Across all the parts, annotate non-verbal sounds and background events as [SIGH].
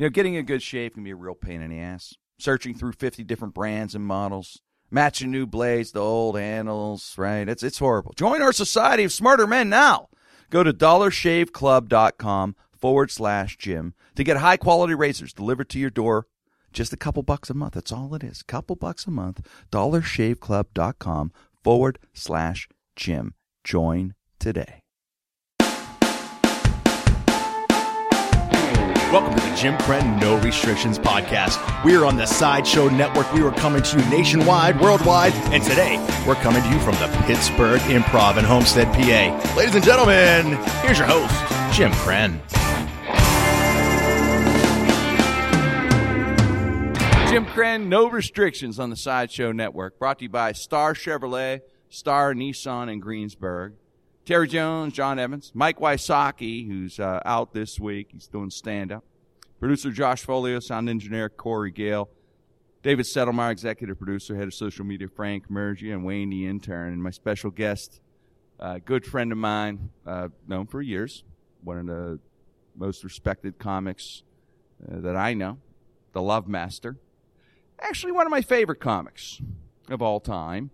You know, getting a good shave can be a real pain in the ass. Searching through 50 different brands and models, matching new blades to old handles, right? It's, it's horrible. Join our society of smarter men now. Go to dollarshaveclub.com forward slash Jim to get high quality razors delivered to your door. Just a couple bucks a month. That's all it is. Couple bucks a month. Dollarshaveclub.com forward slash Jim. Join today. Welcome to the Jim Krenn No Restrictions podcast. We are on the Sideshow Network. We are coming to you nationwide, worldwide, and today we're coming to you from the Pittsburgh Improv in Homestead, PA. Ladies and gentlemen, here's your host, Jim Krenn. Jim Krenn, no restrictions on the Sideshow Network. Brought to you by Star Chevrolet, Star Nissan in Greensburg. Terry Jones, John Evans, Mike Wysocki, who's uh, out this week. He's doing stand up. Producer Josh Folio, sound engineer Corey Gale, David Settlemeyer, executive producer, head of social media Frank Mergia, and Wayne the intern. And my special guest, a uh, good friend of mine, uh, known for years, one of the most respected comics uh, that I know, the Love Master. Actually, one of my favorite comics of all time.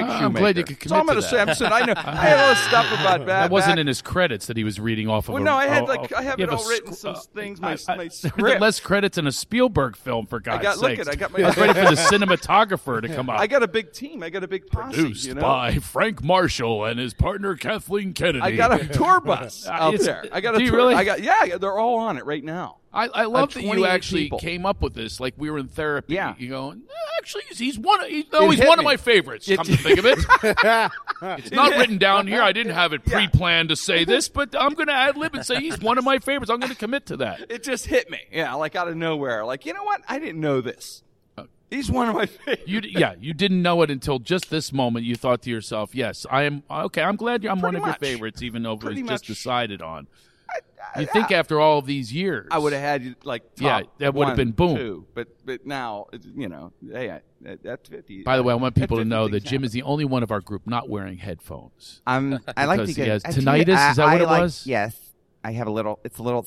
Uh. I'm glad you could commit gonna say, that. I'm I know. [LAUGHS] I had all this stuff about that. That wasn't in his credits that he was reading off of. Well, a- no, I had like I have it all written. sc- Some uh, things, my I- my [LAUGHS] script. Less credits in a Spielberg film, for God's got- look at I got my- I was [LAUGHS] ready for the cinematographer to come out. I got a big team. I got a big posse. Produced you know? by Frank Marshall and his partner Kathleen Kennedy. I got a tour bus Uh, out there. I got a do tour. really? I got yeah. They're all on it right now. I, I love that you actually people. came up with this. Like we were in therapy. Yeah. You go, actually, he's, he's one. Of, he's, no, he's one of my favorites. It- come to think of it, [LAUGHS] it's not written down here. I didn't have it pre-planned to say this, but I'm going to ad lib and say he's one of my favorites. I'm going to commit to that. It just hit me. Yeah, like out of nowhere. Like you know what? I didn't know this. Uh, He's one of my favorites. You, yeah, you didn't know it until just this moment. You thought to yourself, "Yes, I am okay. I'm glad I'm one Pretty of much. your favorites, even though it was Pretty just decided on." You think after all of these years, I would have had you like Yeah, that would have been boom. two. But but now you know, hey, I, at, at fifty. By the way, I want people to know that Jim happen. is the only one of our group not wearing headphones. Um, I like to Because get he has actually, tinnitus? I- Is that what I it like- was? Yes, I have a little. It's a little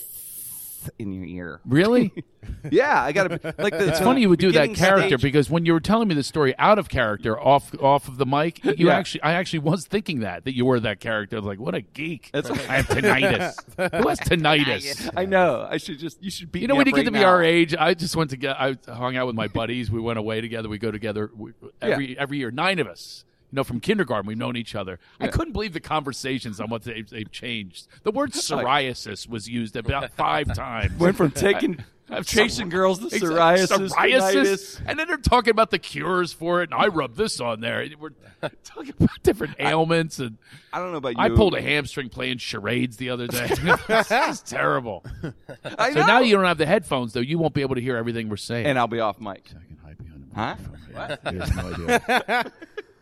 in your ear. Really? [LAUGHS] Yeah, I got to like. The, It's funny you would do that character stage- because when you were telling me the story out of character, off off of the mic, you Yeah. actually, I actually was thinking that that you were that character. I was like, what a geek! That's- I have tinnitus. [LAUGHS] Who has tinnitus? I know. I should just. You should be. You know, when you up get right to be now. our age, I just went to get. I hung out with my buddies. We went away together. We go together we, every every year. Nine of us. You know, from kindergarten, we've known each other. I couldn't believe the conversations on what they've, they've changed. The word [LAUGHS] psoriasis was used about five [LAUGHS] times. Went from taking [LAUGHS] I've chasing girls to Exactly. psoriasis, psoriasis, and then they're talking about the cures for it, and I rub this on there. We're talking about different ailments, and I don't know about you. I pulled a hamstring playing charades the other day. it's terrible. I So know. now you don't have the headphones, though. You won't be able to hear everything we're saying. and I'll be off mic. I can hide behind the Huh? microphone. You have no idea.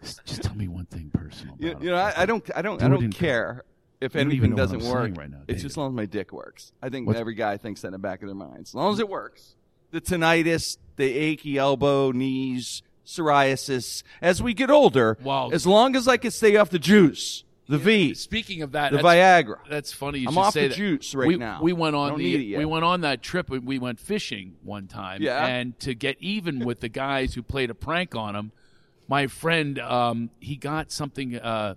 Just, just tell me one thing personal. You, about you it. know, I, I don't. I don't. Do I don't in- care if You anything even doesn't work. right now, it's David. just as long as my dick works. I think What's- every guy thinks that in the back of their mind. As long as it works. The tinnitus, the achy elbow, knees, psoriasis. As we get older, Wow. as long as I can stay off the juice, the V, Speaking of that, the that's- Viagra. That's funny. You I'm off say the that. juice right we, now. We went on the need it yet. we went on that trip. We- We went fishing one time. Yeah. And to get even with the guys who played a prank on him, my friend, um, he got something uh,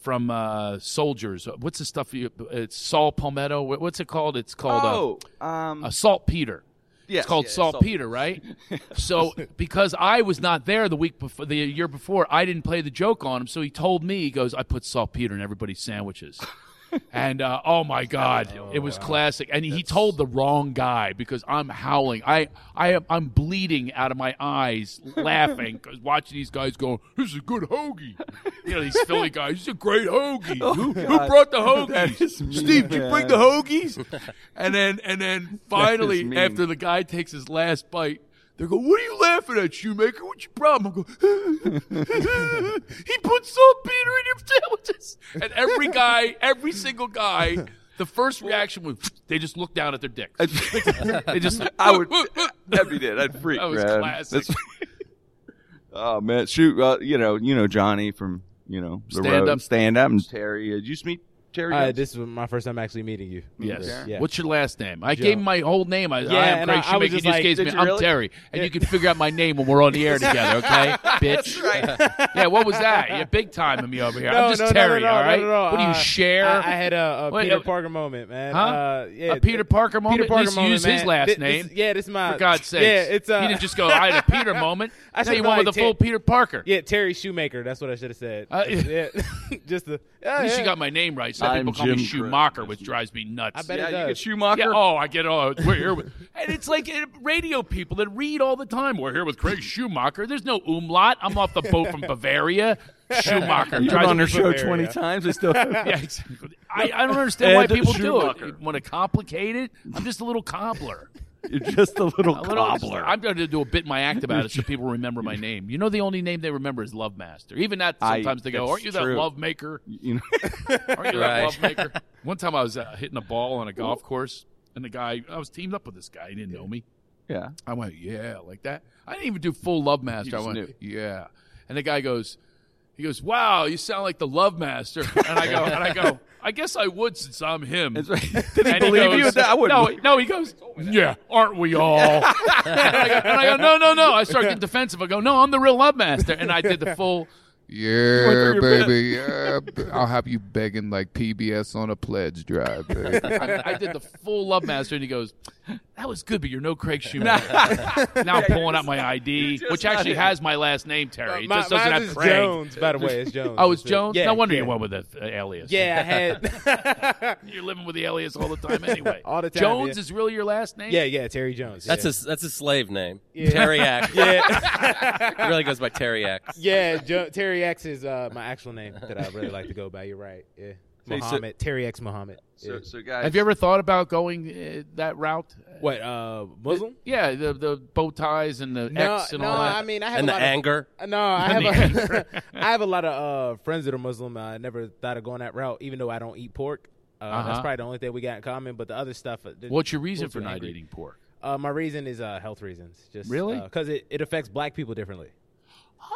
from uh, soldiers. What's the stuff? You, it's salt palmetto. What's it called? It's called oh, uh, um, a saltpeter. yes, It's called yeah, saltpeter, right? so [LAUGHS] because I was not there the week before, the year before, I didn't play the joke on him. So he told me, he goes, "I put saltpeter in everybody's sandwiches." And uh, oh my god, it was classic. And he told the wrong guy because I'm howling. I I am I'm bleeding out of my eyes, laughing because watching these guys going, "This is a good hoagie." You know these Philly [LAUGHS] guys. This is a great hoagie. who, who brought the [LAUGHS] Oh, hoagies? mean, Steve, did you bring the hoagies? and then and then [LAUGHS] finally, after the guy takes his last bite. They go, what are you laughing at, Shoemaker? What's your problem? Go, [LAUGHS] he put saltpeter in your sandwiches. And every guy, every single guy, the first reaction was they just looked down at their dicks. they just, [LAUGHS] I would every day. I'd freak. That was man. classic. That's- [LAUGHS] oh man, shoot! Uh, you know, you know Johnny from you know the Stand road, Up. stand up, and Terry. Uh, did you meet Terry Uh, this is my first time actually meeting you. Yes. Yeah. What's your last name? I Joe. gave him my whole name. I, Yeah, I am Craig I- I Shoemaker. just like, gave did me, you I'm really? Terry, and you can figure out my name when we're on the air together. Okay, [LAUGHS] bitch. right. [LAUGHS] Yeah, what was that? You're big timing me over here. No, I'm just no, no, Terry. no, no, all right. no, no, no. What do you Uh, share? I, I had a, a Wait, Peter uh, Parker moment, man. Huh? Uh, yeah, A Peter Parker moment? Peter Parker moment, use his last name. Yeah, this is my. For God's sake. [LAUGHS] Yeah, it's uh, you didn't just go. I had a Peter moment. I now should've you went with like a full Peter Parker. Yeah, Terry Shoemaker. That's what I should have said. Yeah, just the. Yeah, At least you got my name right. Some I'm people call me Schumacher, Craig. which drives me nuts. I bet yeah, it you get Schumacher. Yeah, oh, I get oh, we're here with, [LAUGHS] and it's like uh, radio people that read all the time. We're here with Craig [LAUGHS] Schumacher. There's no umlaut. I'm off the boat from Bavaria. Schumacher. You've been on me their show Bavaria. 20 times. They still. [LAUGHS] Yeah, exactly. I, I don't understand why Ed people do it. You want to complicate it? I'm just a little cobbler. You're just a little [LAUGHS] A little, cobbler. I'm going to do a bit in my act about it so [LAUGHS] people remember my name. You know, the only name they remember is Love Master. Even that, I- sometimes they go, "Aren't you that true. love maker? you know, [LAUGHS] Aren't you Right. that love maker?" One time I was uh, hitting a ball on a golf course, and the guy, I was teamed up with this guy. He didn't know me. yeah. I went, yeah, like that. I didn't even do full Love Master. I went, knew. yeah. And the guy goes, he goes, wow, you sound like the Love Master. And I go, and I go, I guess I would since I'm him. Did he And he believe you? goes, I wouldn't. No, no, he goes, yeah, aren't we all? and, I go, and I go, no, no, no. I start getting defensive. I go, no, I'm the real Love Master. And I did the full, Yeah, baby. Yeah, b- I'll have you begging like PBS on a pledge drive. Baby. [LAUGHS] I, I did the full Love Master. And he goes, that was good, but you're no Craig Schumacher. [LAUGHS] now I'm pulling out my ID, which actually him. has my last name, Terry. It My- just doesn't mine have is Craig. Jones, by the way. It's Jones. Oh, it's It's, uh, Jones. Yeah, no wonder yeah. you went with an alias. Yeah, I had. [LAUGHS] you're living with the alias all the time anyway. All the time, Jones yeah. is really your last name. yeah, yeah, Terry Jones. That's yeah. his that's his slave name. Yeah. Terry Ack. Yeah, He really goes by Terry Ack. yeah. Jo- Terry X is uh, my actual name that I really like to go by. You're right. Yeah, [LAUGHS] Say, so- Muhammad. Terry X Muhammad. So, Yeah. so guys, Have you ever thought about going uh, that route? What? Uh, Muslim? Yeah, the the bow ties and the No, X and no. all that. I mean, I have And a the lot of- anger. No, I [LAUGHS] And have the a, [LAUGHS] I have a lot of uh, friends that are Muslim. I never thought of going that route, even though I don't eat pork. Uh, Uh-huh. That's probably the only thing we got in common. But the other stuff. uh, What's your reason for not angry. eating pork? Uh, my reason is uh, health reasons. Just Really? because it, it affects black people differently.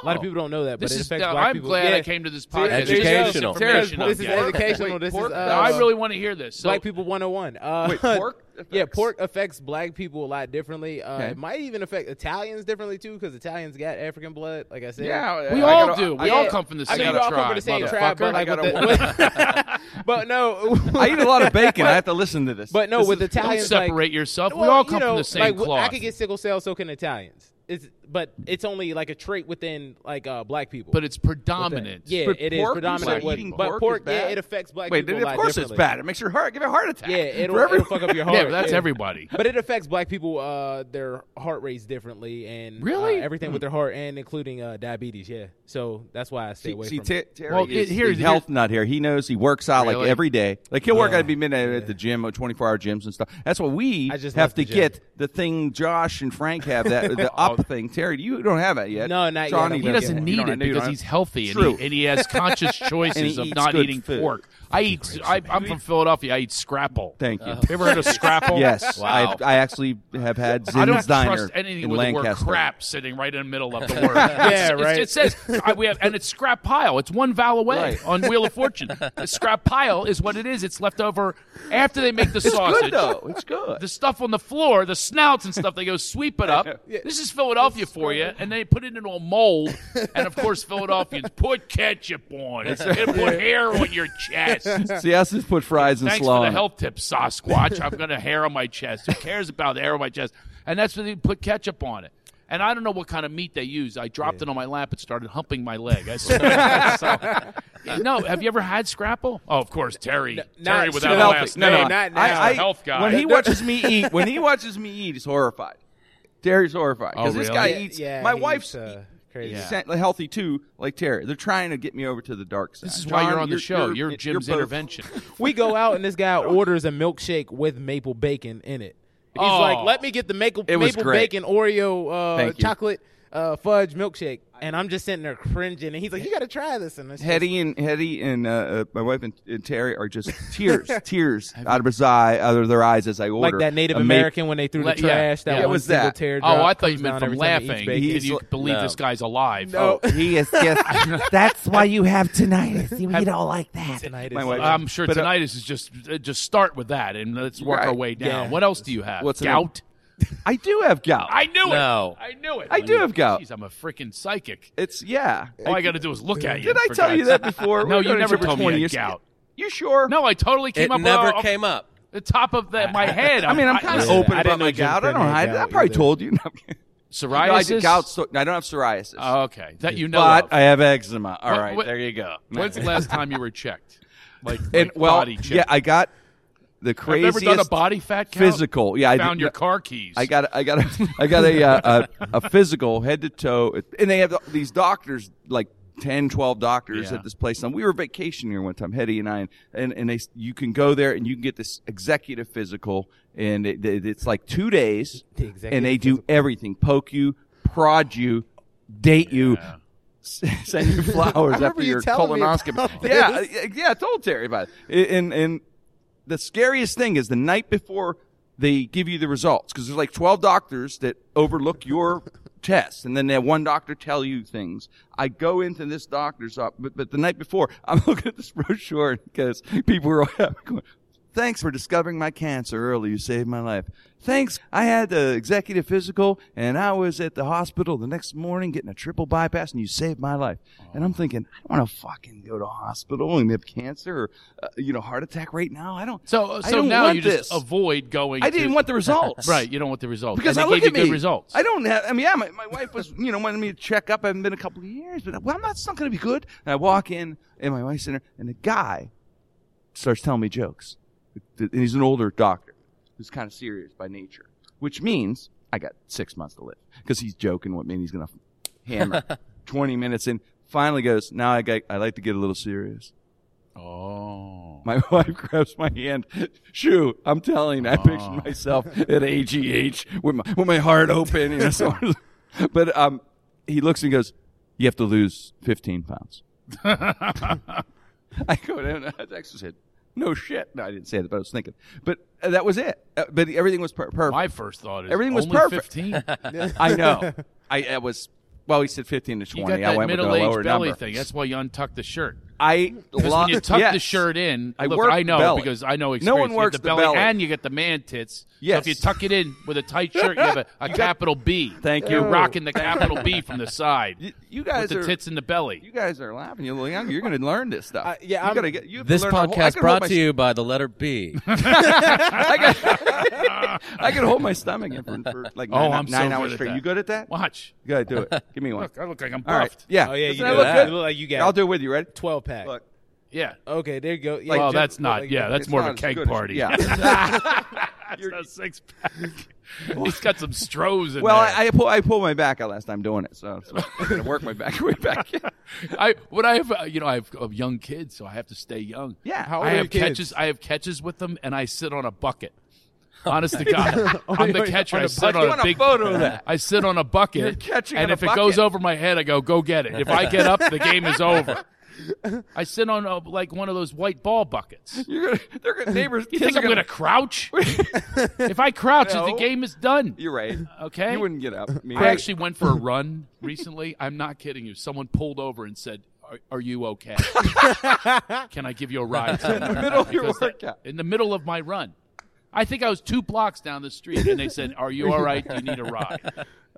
A lot of Oh. people don't know that, but This it is. affects uh, black I'm people. glad yeah. I came to this podcast. there you go. Educational. This Terry, information this I'm is getting. educational. Wait, this pork- is uh, Now, I really want to hear this. So, Black people 101. Uh, Wait, pork? [LAUGHS] Yeah, pork affects black people a lot differently. Uh, Okay. It might even affect Italians differently too, because Italians got African blood. Like I said, Yeah, we I all gotta- do. We I all Yeah. come from the I same mean, we all tribe. come from the same tribe, but like, I with gotta the, [LAUGHS] but no, I eat a lot of [LAUGHS] bacon. I have to listen to this. but no, This with is- Don't Italians, like, separate yourself. we well, all you come know, from the same like, cloth. I could get sickle cell, so can Italians. It's but it's only like a trait within like uh, black people. but it's predominant. yeah, But it is pork, predominant. you with- said eating but pork pork, is yeah, it affects black people. Wait, of a course it's bad. It makes your heart give a heart attack. Yeah, it'll, every- it'll fuck up your [LAUGHS] heart. Yeah, but that's yeah. everybody. But it affects black people, uh, their heart rates differently, and Really? uh, everything with their heart, and including uh, diabetes. Yeah, so that's why I stay See, away see from. Ter- it. Terry Well, is it- here- a here- health nut here. He knows he works out like every day. Like he'll work Yeah. out at midnight at the gym, uh, 24 hour gyms and stuff. That's what we I just have to get the thing Josh and Frank have that [LAUGHS] the up thing. Terry, you don't have that yet. No, not yet. Johnny I'm He doesn't need it I know you because he's healthy and he, and he has conscious [LAUGHS] choices of not eating food. pork. I eat. I, I'm from Philadelphia. I eat scrapple. Thank you. Uh-huh. You ever heard of [LAUGHS] scrapple? Yes, Wow. I, I actually have had I don't Diner trust anything in with the word crap sitting right in the middle of the [LAUGHS] word. Yeah, It's- right. It says I, we have, and it's scrap pile. It's one vowel away Right. on Wheel of Fortune. The scrap pile is what it is. It's left over after they make the It's sausage. good though. It's good. The stuff on the floor, the snouts and stuff, they go sweep it up. This is Philadelphia for you, and they put it in a mold. And of course, [LAUGHS] Philadelphians put ketchup on it, and put hair on your chest. [LAUGHS] See, us just put fries and Thanks slaw. for the health tip, Sasquatch. I've got a hair on my chest. Who cares about the hair on my chest? And that's when they put ketchup on it. And I don't know what kind of meat they use. I dropped it on my lap and started humping my leg. I said, [LAUGHS] so, no, have you ever had scrapple? Oh, of course, Terry. Terry without a Healthy. last No, name. no, not now. I, I, Health guy. When he watches me eat, when he watches me eat, he's horrified. Terry's horrified Oh, because this really? guy Yeah, eats. yeah, my he's, wife's uh, crazy. he's sa- healthy too, like Terry. They're trying to get me over to the dark side. This is why you're on the show. You're, Jim's both- intervention. [LAUGHS] [LAUGHS] We go out and this guy orders a milkshake with maple bacon in it. He's Oh. like, "Let me get the maple maple great. bacon Oreo uh, Thank you. chocolate uh, fudge milkshake, and I'm just sitting there cringing, and he's like, "You got to try this." And it's just- Hetty and Hetty and uh, uh, my wife and, and Terry are just [LAUGHS] tears, tears out of his eye, out of their eyes as I order like that Native a ma- American when they threw the Let- yeah, trash. That yeah. one was that. teardrop Oh, I thought you meant down from every he eats laughing. bacon. Can you He's- believe No. this guy's alive? No. Oh, He is just. [LAUGHS] that's why you have tinnitus. [LAUGHS] You don't like that. Tonight My is- wife- I'm sure But, uh, tinnitus is just uh, just start with that and let's work our way down. Yeah. What else do you have? What's the gout? I do have gout. I knew No. it. I knew it. I do have gout. Jeez, I'm a freaking psychic. It's yeah. All I got to do is look at you. Did I for tell you that sake. before? No, We've you known never other told me 20 you had years. gout. You sure? No, I totally came It up never uh, came up. the top of the, my [LAUGHS] head. I mean, I'm kind of open I didn't about know my gout. I Crenna don't had hide it. I gout probably either. told you. [LAUGHS] No, I'm kidding. psoriasis. No, I did gout. So, I don't have psoriasis. Oh, okay, that you know. but of. I have eczema. All What- right, what- there you go. When's the last [LAUGHS] time you were checked? Like, and like well, body check. yeah, I got the I've craziest never done a body fat count. physical. Yeah, I found your car keys. I got I got a, [LAUGHS] I got a, uh, a a physical head to toe, and they have these doctors like 10, 12 doctors Yeah. at this place. And we were vacationing here one time, Hetty and I, and and they you can go there and you can get this executive physical, and it, it- it's like two days, The and they do physical. everything: poke you, prod you, date you. Yeah. Send you [LAUGHS] flowers after you your colonoscopy. Yeah, yeah, I told Terry about it. And and the scariest thing is the night before they give you the results because there's like 12 doctors that overlook your test and then have one doctor tell you things. I go into this doctor's office, but, but the night before [LAUGHS] I'm looking at this brochure because people are all [LAUGHS] going, Thanks for discovering my cancer early. You saved my life. Thanks. I had the executive physical and I was at the hospital the next morning getting a triple bypass and you saved my life. And I'm thinking, I don't want to fucking go to hospital and have cancer or, uh, you know, heart attack right now. I don't. So, so don't now you this. just avoid going. I didn't to- want the results. [LAUGHS] Right, you don't want the results Because and I look gave you at me. good results. I don't have. I mean, yeah, my, my wife was, you know, wanted me to check up. I haven't been a couple of years, but well, I'm not. It's not going to be good. And I walk in, and my wife's in there, and the guy starts telling me jokes. And he's an older doctor who's kind of serious by nature, which means I got six months to live because he's joking with me, and he's going to hammer. [LAUGHS] Twenty minutes in, finally goes. Now I got. I like to get a little serious. oh, My [LAUGHS] wife grabs my hand. Shoo, I'm telling you, I pictured myself at AGH with my, with my heart open. You know, so, [LAUGHS] but um, he looks and goes, you have to lose 15 pounds. I go down, actually said, no shit. No, I didn't say that, but I was thinking. But uh, that was it. Uh, but everything was per- perfect. my first thought is Everything was only perfect. 15. [LAUGHS] I know. I, I was, well, he said 15 to You 20. got I that went with a middle-aged lower belly number. thing. That's why you untuck the shirt. I Because lo- when you tuck the shirt in, I look, work I know belly. because I know No experience. one You works get the the belly, belly. and you get the man tits. So Yes. if you tuck it in with a tight shirt, you have a, a [LAUGHS] capital B. Thank You're rocking the capital B from the side You, you guys with the tits in the belly. You guys are laughing. You're little young. You're going to learn this stuff. Uh, yeah, you I'm- gotta get. You This learn to hold- I podcast can brought to you by the letter B. [LAUGHS] I can, [LAUGHS] I can hold my stomach in for, for like Oh, nine, I'm so nine good hours straight. that. You good at that? Watch. You gotta do it. Give me one. Look, I look like I'm All right. buffed. Yeah. Oh yeah, Doesn't you that do look that. good? You look like you got I'll do it with you. Ready? twelve pack. Look. Yeah. Okay, there you go. Yeah, well, just- that's not. like, Yeah, that's It's more of not a as keg good as- party. Yeah. [LAUGHS] [LAUGHS] that's a six pack. He's got some strohs in well, there. I, I pull I pulled my back out last time doing it, so, so I'm gonna work my back [LAUGHS] way back. I when I have uh, you know I have uh, young kids, so I have to stay young. Yeah. How old I are have your kids? catches. I have catches with them, and I sit on a bucket. Honest to God, I'm the catcher. on I a sit bucket? on You a want a big photo of that? I sit on a bucket, You're catching and in a if it goes bucket. over my head, I go, "Go get it." If I get up, the game is over. I sit on a, like one of those white ball buckets. [LAUGHS] You're gonna, they're gonna, neighbors. You think I'm going to crouch? [LAUGHS] if I crouch, No. the game is done. You're right. Uh, okay. You wouldn't get up. I, I actually went for a run [LAUGHS] recently. I'm not kidding you. Someone pulled over and said, "Are, are you okay? Can I give you a ride?" In the middle of your workout. In the middle of my run, I think I was two blocks down the street, and they said, "Are you all right? Do you need a ride?"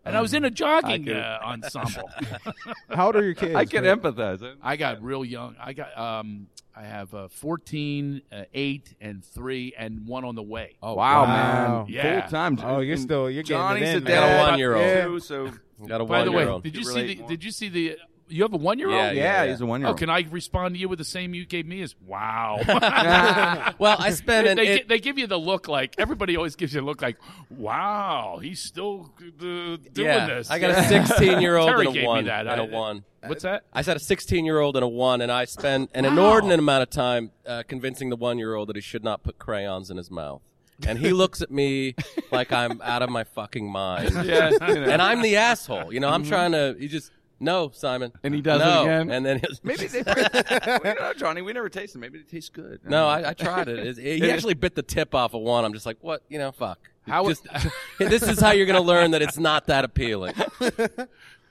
And I was in a jogging uh, ensemble. [LAUGHS] How old are your kids? I can man? empathize. I got real young. I got um, I have uh, 14, uh, 8, and 3, and one on the way. Oh wow, Wow. man! Yeah. Full time. Oh, you're still- you're getting it Johnny's in, a man. dad. Got a one-year-old. Yeah. too, so Got a By the way, did you You see the? Did you see the? You have a one year old. Yeah, yeah, he's a one year Oh, old. can I respond to you with the same you gave me? As wow. [LAUGHS] [LAUGHS] Well, I spent they, an, they, it- they give you the look like everybody always gives you a look like, wow, he's still uh, doing yeah, this. I got a 16 year old and gave a me one that. and a I- one. What's that? I said a 16 year old and a one, and I spent an Wow. inordinate amount of time uh, convincing the one year old that he should not put crayons in his mouth. and he looks at me like I'm out of my fucking mind. [LAUGHS] Yeah, you know. And I'm the asshole. You know, I'm trying to. He just no, Simon. And he does it no. again? And then he'll- Maybe they. [LAUGHS] we don't know, Johnny. We never tasted. Maybe it tastes good. No, I, I tried it. [LAUGHS] It- He actually bit the tip off of one. I'm just like, what? You know, fuck. How- Just, [LAUGHS] this is how you're going to learn that it's not that appealing.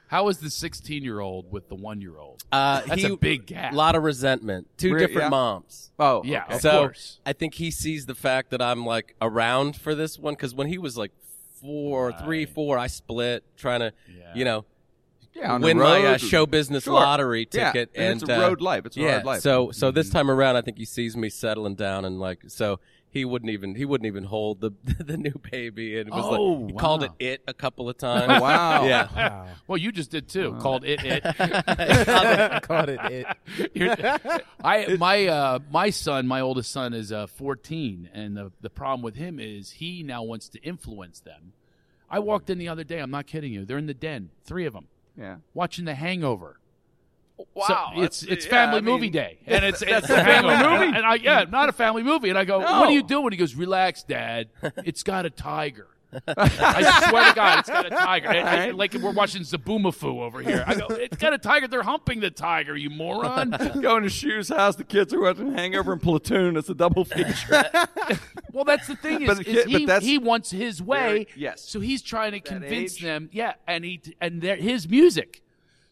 How is the 16 year old with the one year old? Uh, That's he, a big gap. A lot of resentment. Two Re- different yeah. moms. Oh, Yeah, okay. of so course. I think he sees the fact that I'm like around for this one because when he was like four, three, four, I split trying to, Yeah. you know, yeah, win my uh, show business Sure. lottery Yeah, ticket. and it's a uh, road life. It's a yeah, hard life. So so this time around, I think he sees me settling down and like so. He wouldn't even he wouldn't even hold the [LAUGHS] the new baby and it was Oh, like he called it it a couple of times. Oh, [LAUGHS] wow. Yeah. [LAUGHS] Wow. Well, you just did too. Called it it. Called it it. I my uh, my son, my oldest son, is uh, 14, and the the problem with him is he now wants to influence them. I walked in the other day. I'm not kidding you. They're in the den, three of them, Yeah. watching The Hangover. Wow. So it's that's- it's yeah, family I mean, movie day, and it's it's that's the a family movie? And I yeah, not a family movie. And I go, No. what are you doing? He goes, relax, Dad. [LAUGHS] It's got a tiger. I swear to God, it's got a tiger. And- and- Alright. like we're watching Zoboomafoo over here. I go, it's got a tiger. They're humping the tiger, you moron. [LAUGHS] Going to Shoe's house, the kids are watching Hangover and Platoon. It's a double feature. [LAUGHS] Well, that's the thing is, But the is kid- but he, that's he wants his way. very- yes. So he's trying to convince age. them. Yeah, and he and their his music.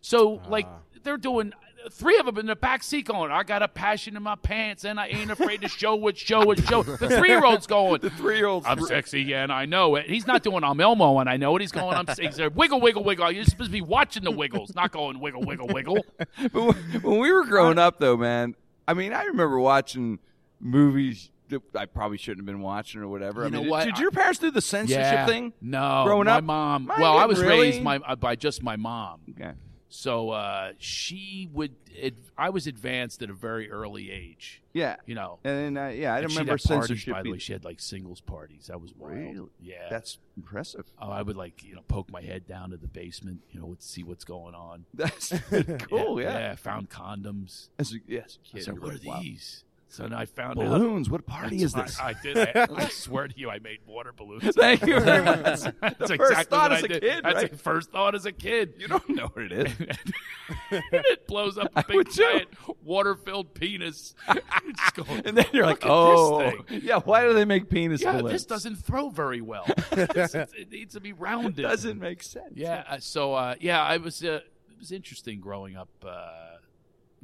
So like ah. they're doing. Three of them in the back seat going, I got a passion in my pants and I ain't afraid to show it, show it, show. The three year old's going, the three-year-old. I'm sexy yeah, and I know it. He's not doing I'm Elmo and I know it. He's going, I'm he's there, wiggle, wiggle, wiggle. You're supposed to be watching the wiggles, not going wiggle, wiggle, wiggle. [LAUGHS] But when- we were growing up, though, man, I mean, I remember watching movies that I probably shouldn't have been watching or whatever. You I mean, what? did your parents do the censorship Yeah. thing? No, Growing my up? mom. Mine well, I was really. raised my, uh, by just my mom. Okay. So uh, she would. It, I was advanced at a very early age. Yeah. You know. And uh, yeah, I And remember censorship. By the way, she had like singles parties. That was wild. Really? Yeah. That's impressive. Oh, I would like you know poke my head down to the basement, you know, to see what's going on. That's [LAUGHS] cool. Yeah. yeah. Found condoms. As a, yes, I kid, said, you're "What are like, these?" So I found out. Balloons. What party is this? I, I did. I, [LAUGHS] I swear to you, I made water balloons. [LAUGHS] Thank you very much. That's exactly first thought what as a did. kid, That's right? the first thought as a kid. You don't know what it is. [LAUGHS] it blows up a big giant water-filled penis. Going, And then you're like, oh, yeah. Why do they make penis Yeah, balloons? this doesn't throw very well. It's- it's- it needs to be rounded. doesn't make sense. Yeah. uh, So uh, yeah, I was. Uh, it was interesting growing up. Uh,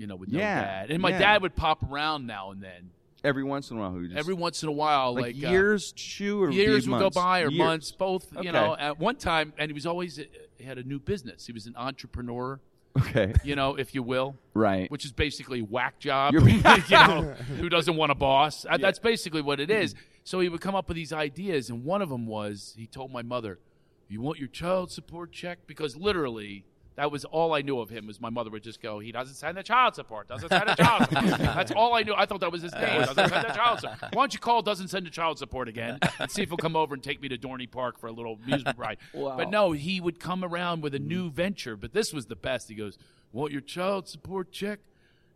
you know, with no Yeah, dad, and my yeah. dad would pop around now and then. Every once in a while, just Every once in a while, like, like, uh, years, chew or years would go by or Years. months, both. Okay. You know, at one time, and he was always uh, he had a new business. He was an entrepreneur, Okay, you know, if you will. right. which is basically whack job. You're- [LAUGHS] [LAUGHS] you know, [LAUGHS] who doesn't want a boss? Uh, That's basically what it is. So he would come up with these ideas, and one of them was he told my mother, "You want your child support check?" Because literally. That was all I knew of him. Was my mother would just go, "He doesn't send the child support. Doesn't send the child support." [LAUGHS] That's all I knew. I thought that was his name. Doesn't send the child support. [LAUGHS] Why don't you call? Doesn't send the child support again, and see if he'll come over and take me to Dorney Park for a little amusement ride. Wow. But no, he would come around with a new venture. But this was the best. He goes, "Want your child support check?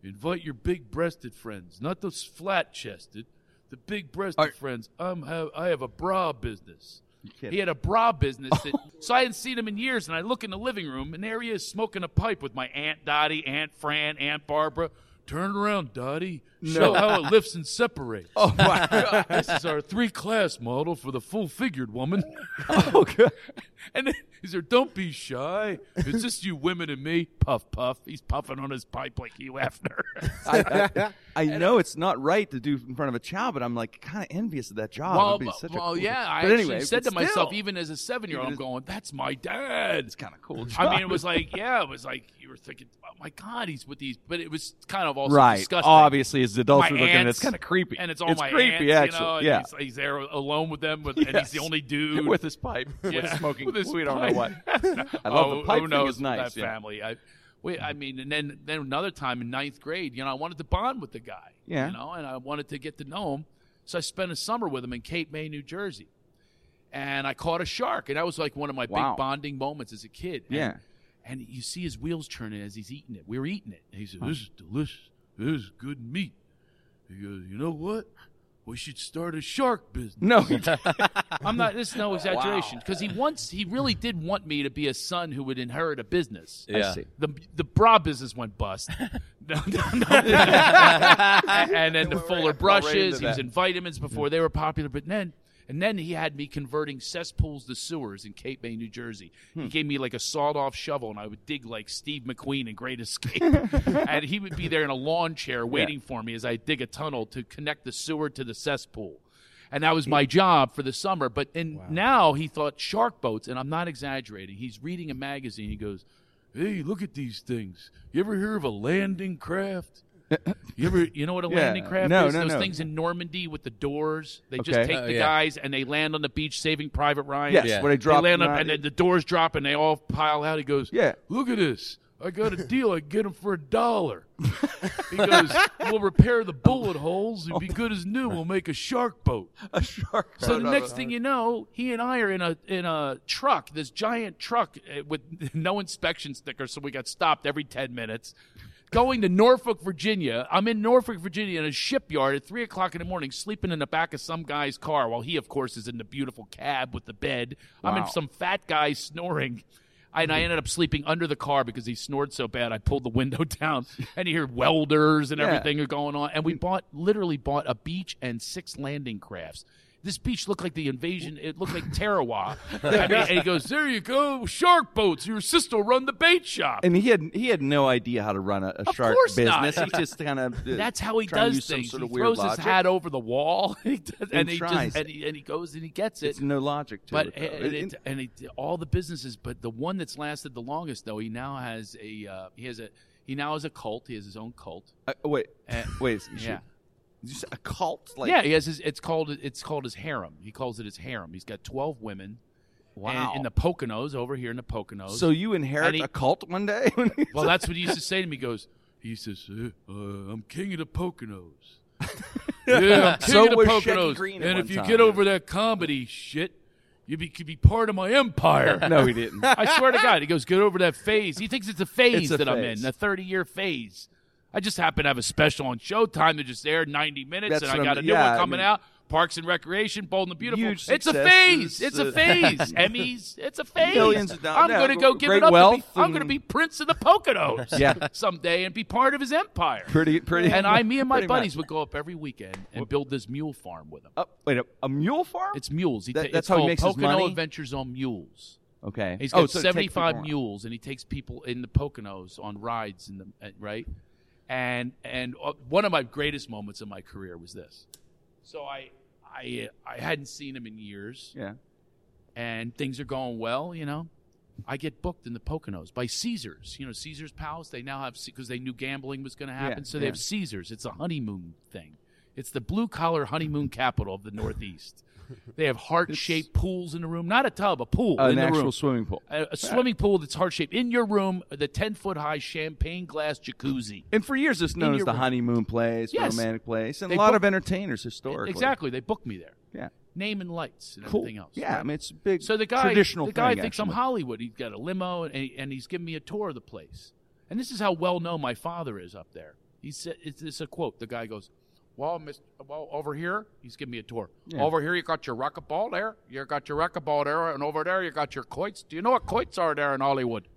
Invite your big-breasted friends, not those flat-chested, the big-breasted Are- friends. I'm have I have a bra business." He had a bra business, that, [LAUGHS] so I hadn't seen him in years. And I look in the living room, and there he is smoking a pipe with my aunt Dottie, Aunt Fran, Aunt Barbara. Turn around, Dottie. Show how it lifts and separates. [LAUGHS] Oh my [LAUGHS] god! This is our three-class model for the full-figured woman. oh god! And then he said, "Don't be shy. It's just you women and me." Puff, puff. He's puffing on his pipe like Hugh Hefner. [LAUGHS] I, I, I know it's not right to do in front of a child, but I'm like kind of envious of that job. well, It'd be such a cool- yeah. I but anyway, said to but myself, even as a seven-year-old, I'm going, "That's my dad." it's kind of cool. I mean, it was like, yeah, it was like you were thinking, "Oh my God, he's with these," but it was kind of also right. disgusting. Obviously, as adults My are looking, at it's kind of creepy, and it's all it's my creepy, aunts, actually. you know, yeah, he's, he's there alone with them, with, and he's the only dude [LAUGHS] with his pipe, [LAUGHS] Yeah. with smoking. With his we don't know what. [LAUGHS] I love oh, the pipe who knows nice. That yeah. family. I, we, I mm-hmm. mean, and then then another time in ninth grade, you know, I wanted to bond with the guy. Yeah. You know, and I wanted to get to know him, so I spent a summer with him in Cape May, New Jersey, and I caught a shark, and that was like one of my Wow. big bonding moments as a kid. And- Yeah. And you see his wheels turning as he's eating it. We were eating it, and he said, "This is delicious. This is good meat." He goes, "You know what? we should start a shark business. No. [LAUGHS] I'm not. This is no [LAUGHS] exaggeration because he once he really did want me to be a son who would inherit a business. Yeah. see. The the bra business went bust. [LAUGHS] no, no, no. and then the Fuller brushes. He was in vitamins before they were popular, but then. And then he had me converting cesspools to sewers in Cape May, New Jersey. He hmm. gave me like a sawed-off shovel, and I would dig like Steve McQueen in Great Escape. [LAUGHS] and he would be there in a lawn chair waiting for me as I dig a tunnel to connect the sewer to the cesspool and that was my hmm. job for the summer. But and now he thought shark boats, and I'm not exaggerating. He's reading a magazine. He goes, "Hey, look at these things. You ever hear of a landing craft? You ever, you know what a Yeah. landing craft No, is? no, Those no. things in Normandy with the doors. They just Okay. take Oh, the yeah. guys and they land on the beach, saving Private Ryan. yes, Yeah. where they They drop land up, out. and then the doors drop, and they all pile out. He goes, Yeah. look at this. I got a deal. I get them for a dollar. [LAUGHS] He goes, we'll repair the bullet holes. It'd be good as new. We'll make a shark boat. [LAUGHS] a shark. So the next thing you know, he and I are in a in a truck, this giant truck uh, with [LAUGHS] no inspection sticker, so we got stopped every ten minutes. Going to Norfolk, Virginia. I'm in Norfolk, Virginia, in a shipyard at three o'clock in the morning, sleeping in the back of some guy's car, while he, of course, is in the beautiful cab with the bed. I'm in some fat guy snoring. And I hmm. ended up sleeping under the car because he snored so bad. I pulled the window [LAUGHS] down, and you hear welders and Yeah. everything are going on. And we hmm. bought, literally bought a beach and six landing crafts. This beach looked like the invasion. It looked like Tarawa. [LAUGHS] I mean, and he goes, "There you go, shark boats. Your sister will run the bait shop." And he had he had no idea how to run a, a Of shark course not. business. He just kind of [LAUGHS] That's how he does things. sort he of weird throws logic. his hat over the wall, and [LAUGHS] he, and And he just and he, and he goes and he gets it. It's no logic to but it. and, It- and it, all the businesses, but the one that's lasted the longest, though, he now has a uh, he has a he now has a cult. He has his own cult. uh, wait, Uh, wait. yeah. A cult? Like, yeah, he has his. It's called it's called his harem. He calls it his harem. He's got twelve women. Wow. And in the Poconos, over here in the Poconos. So you inherit he- a cult one day? [LAUGHS] well, that's what he used to say to me. He goes, he says, uh, uh, "I'm king of the Poconos." [LAUGHS] yeah, I'm king So of the Poconos. And if you time, get yeah. over that comedy shit, you be could be part of my empire. [LAUGHS] no, he didn't. I swear to God, he goes, get over that phase. He thinks it's a phase It's a that I'm in, a 30 year phase. I just happen to have a special on Showtime that just aired 90 minutes, That's and I got I'm- a new yeah, one I coming mean- out. Parks and Recreation, Bold and the Beautiful. It's a phase. It's a phase. [LAUGHS] Emmys. It's a phase. Millions of dollars. I'm Yeah, going to go give it up. To be, I'm going to be Prince of the Poconos. [LAUGHS] Yeah. someday and be part of his empire. Pretty, pretty. and I, me and my buddies much. would go up every weekend and build this mule farm with him. Uh, wait, a, a mule farm? It's mules. He That- ta- that's it's how he makes his Pocono money? Adventures on Mules. okay. He's got so 75 mules, and he takes people in the Poconos on rides in the uh, right. And and uh, one of my greatest moments in my career was this. So I I uh, I hadn't seen him in years, Yeah. and things are going well. You know, I get booked in the Poconos by Caesars. You know, Caesars Palace. They now have because they knew gambling was going to happen, so they yeah. have Caesars. It's a honeymoon thing. It's the blue collar honeymoon capital of the Northeast. They have heart shaped pools in the room, not a tub, a pool An in the actual room swimming pool. a, a swimming pool that's heart shaped in your room, the ten foot high champagne glass jacuzzi. And for years, it's known as the room. honeymoon place, Yes. romantic place, and They a lot book- of entertainers historically. Exactly, they booked me there. Yeah. Name and lights and Cool. everything else. Yeah, I mean it's big. so the guy, traditional the guy thing, thinks I'm. Hollywood. He's got a limo and, he- and he's giving me a tour of the place. And this is how well known my father is up there. He said, "It's, it's a quote." The guy goes, "Well, Miss, well, over here, he's giving me a tour. Over here, you got your rocket racquetball there. You got your rocket racquetball there, and over there, you got your quoits. Do you know what quoits are there in Hollywood?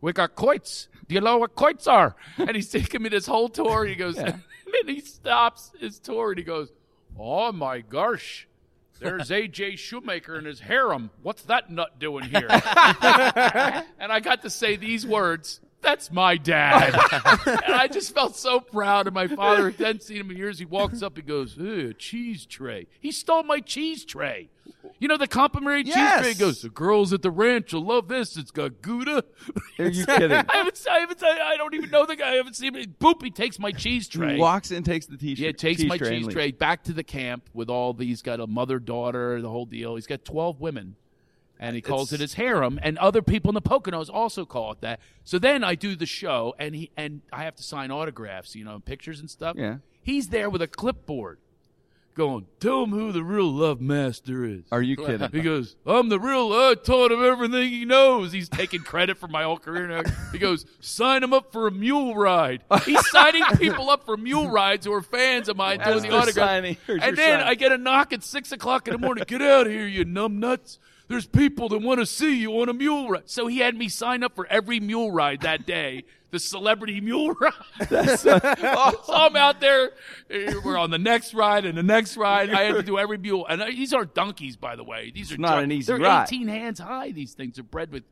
We got quoits. Do you know what quoits are?" [LAUGHS] And he's taking me this whole tour. He goes, [LAUGHS] and he stops his tour and he goes, "Oh my gosh." There's AJ Shoemaker and his harem. What's that nut doing here? [LAUGHS] and I got to say these words. That's my dad. and I just felt so proud. And my father had then seen him in years. He walks up and goes, cheese tray. He stole my cheese tray. You know the complimentary cheese Yes. tray. He goes, the girls at the ranch will love this. It's got Gouda. Are you [LAUGHS] kidding? I haven't, I haven't, I don't even know the guy. I haven't seen him. Boop, he takes my cheese tray. He walks in, takes the t-shirt. Yeah, takes cheese my tray cheese leaves. tray back to the camp with all these. Got a mother, daughter, the whole deal. He's got twelve women, and he calls it his harem. And other people in the Poconos also call it that. So then I do the show, and he and I have to sign autographs, you know, pictures and stuff. Yeah. he's there with a clipboard, going, "Tell him who the real love master is." Are you kidding? He goes, I'm the real, I taught him everything he knows. He's taking credit for my whole career now. He goes, sign him up for a mule ride. He's signing people up for mule rides who are fans of mine doing the autograph. signing, and then sign. I get a knock at 6 o'clock in the morning. Get out of here, you numb nuts. There's people that want to see you on a mule ride. So he had me sign up for every mule ride that day. The celebrity mule [LAUGHS] ride. [LAUGHS] so I'm out there. eh, We're on the next ride and the next ride. I had to do every mule. And uh, these aren't donkeys, by the way. These are not ju- an easy They're ride. 18 hands high. These things are bred with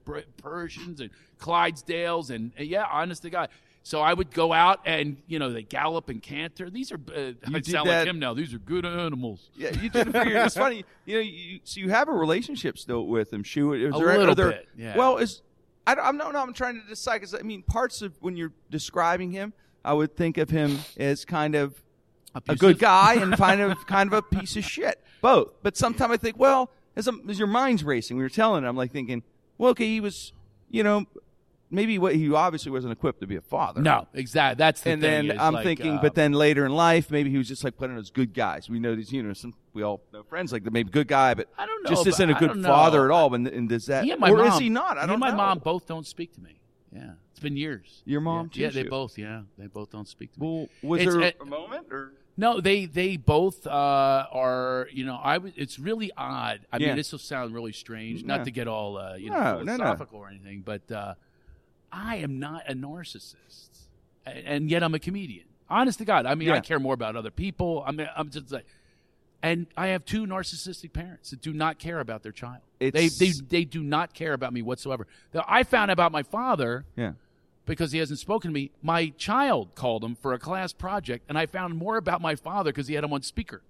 Persians and Clydesdales, and, and yeah, honest to God. So I would go out and you know they gallop and canter. These are uh, I sound that- like him now. These are good animals. Yeah, you did it for your, It's funny, [LAUGHS] you know. You, so you have a relationship still with him, Shu. Is A there, little there- bit, yeah. Well, is I don't, I'm no, no. I'm trying to decide because I mean, parts of when you're describing him, I would think of him as kind of a good [LAUGHS] guy and kind of kind of a piece of shit. Both, but sometimes I think, well, as, as your mind's racing, we were telling, it, I'm like thinking, well, okay, he was, you know, maybe what he obviously wasn't equipped to be a father. No, exactly. That's the and thing. then I'm like, thinking, uh, but then later in life, maybe he was just like putting those good guys. We know these, you know, some we all know friends like that, maybe good guy, but I don't know, just isn't a good father at all. And, and does that, and my or mom, is he not? I don't and my know. mom both don't speak to me. Yeah, it's been years. Your mom yeah, too, yeah they Shu? both. Yeah, they both don't speak to me. Well, was It's- there it- a moment or? No, they they both uh, are. You know, I. It's really odd. I Yeah. mean, this will sound really strange. No. Not to get all uh, you know No, no, no. philosophical or anything, but uh, I am not a narcissist, and yet I'm a comedian. Honest to God, I mean, I care more about other people. I mean, I'm just like, and I have two narcissistic parents that do not care about their child. They It's- they they do not care about me whatsoever. Now, I found out about my father Yeah. because he hasn't spoken to me. My child called him for a class project, and I found more about my father because he had him on speaker.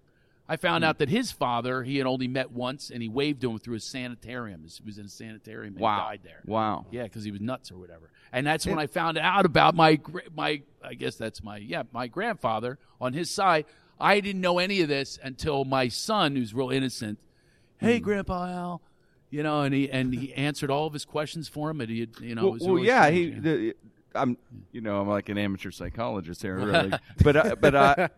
I found Hmm. out that his father he had only met once, and he waved to him through a sanitarium. He was in a sanitarium and Wow. died there. Wow. Yeah, because he was nuts or whatever. And that's when I found out about my my I guess that's my yeah my grandfather on his side. I didn't know any of this until my son, who's real innocent. Hey, Hmm. Grandpa Al. You know, and he and he answered all of his questions for him, and he, had, you know, it Well, was well, yeah, strange, he. yeah. The, I'm, you know, I'm like an amateur psychologist here, [LAUGHS] really. but uh, but uh,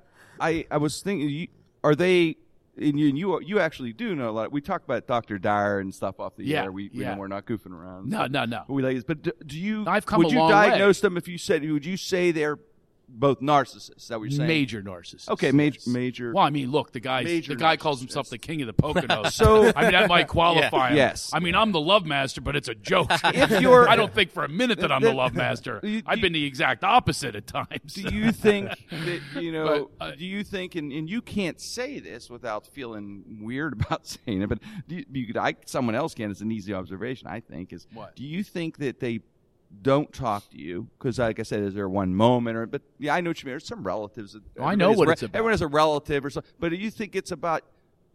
I I was thinking, you, are they? And you, you you actually do know a lot. We talk about Dr. Dyer and stuff off the Yeah, air. We, we yeah. know we're not goofing around. No, no, no. We ladies, but do, do you? I've come would a you long way. diagnose them if you said? Would you say they're both narcissists? Is that what you're saying? Major narcissist. Okay, major yes. major. Well, I mean, look, the guy the guy calls himself the king of the Poconos. [LAUGHS] So- I mean, that might [LAUGHS] qualify him. Yes. I mean, I'm the love master, but it's a joke. [LAUGHS] If you're- I don't think for a minute that I'm the love master. You- I've been the exact opposite at times. do you think that you know? But, uh, do you think, and, and you can't say this without feeling weird about saying it, but do you, you could, I, someone else can. It's an easy observation, I think. Is What? do you think that they don't talk to you? Because, like I said, is there one moment, or but yeah, I know what you mean. There's some relatives. Oh, I know what re- it's about. Everyone has a relative or something. But do you think it's about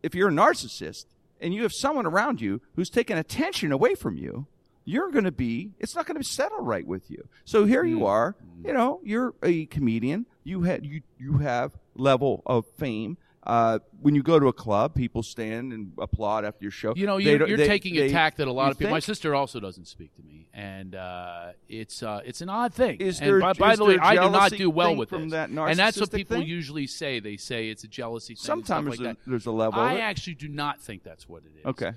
if you're a narcissist and you have someone around you who's taking attention away from you? You're going to be, it's not going to settle right with you. So here Hmm. you are, you know, you're a comedian. You had, you, you have level of fame. Uh, when you go to a club, people stand and applaud after your show. You know, you're, you're they- taking they- a tack that a lot of people. My sister also doesn't speak to me, and uh, it's uh, it's an odd thing. Is and there- by, by is the way, I do not do well with this, that and that's what people thing? usually say. They say it's a jealousy thing. Sometimes like there's, a, there's a level. I of it. actually do not think that's what it is. okay.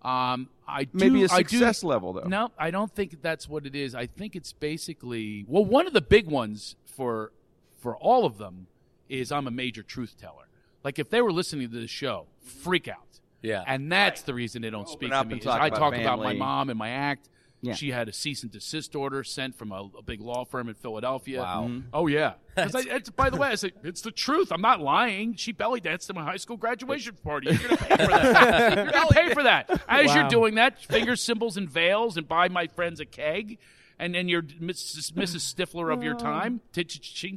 Um, I do, Maybe a I do- success level, though. No, I don't think that's what it is. I think it's basically well, one of the big ones for for all of them is I'm a major truth teller. Like if they were listening to this show, freak out. Yeah. And that's the reason they don't speak to me. talk I about talk about my mom and my act. Yeah. She had a cease and desist order sent from a, a big law firm in Philadelphia. Wow. Mm-hmm. Oh yeah. 'Cause I, it's, by the way, I said it's the truth. I'm not lying. She belly danced at my high school graduation party. You're gonna pay for that. [LAUGHS] You're gonna pay for that. As you're doing that, finger cymbals and veils, and buy my friends a keg. And then you're Mrs. Mrs. Stifler of your time.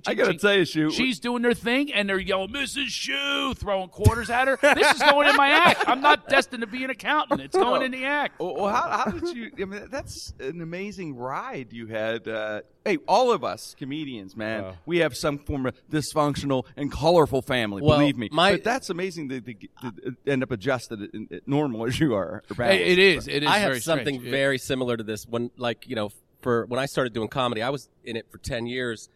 I gotta tell you, Shu, she's doing her thing, and they're yelling, "Mrs. Shoe," throwing quarters at her. [LAUGHS] This is going in my act. I'm not destined to be an accountant. It's going in the act. Well, well, how, how did you? I mean, that's an amazing ride you had. Uh, hey, all of us comedians, man, Wow. we have some form of dysfunctional and colorful family. Well, believe me, my- but that's amazing to, to, to end up adjusted in, in, normal as you are. balanced. It is. It is. I very have something strange. very similar to this. When, like, you know, for when I started doing comedy, I was in it for ten years,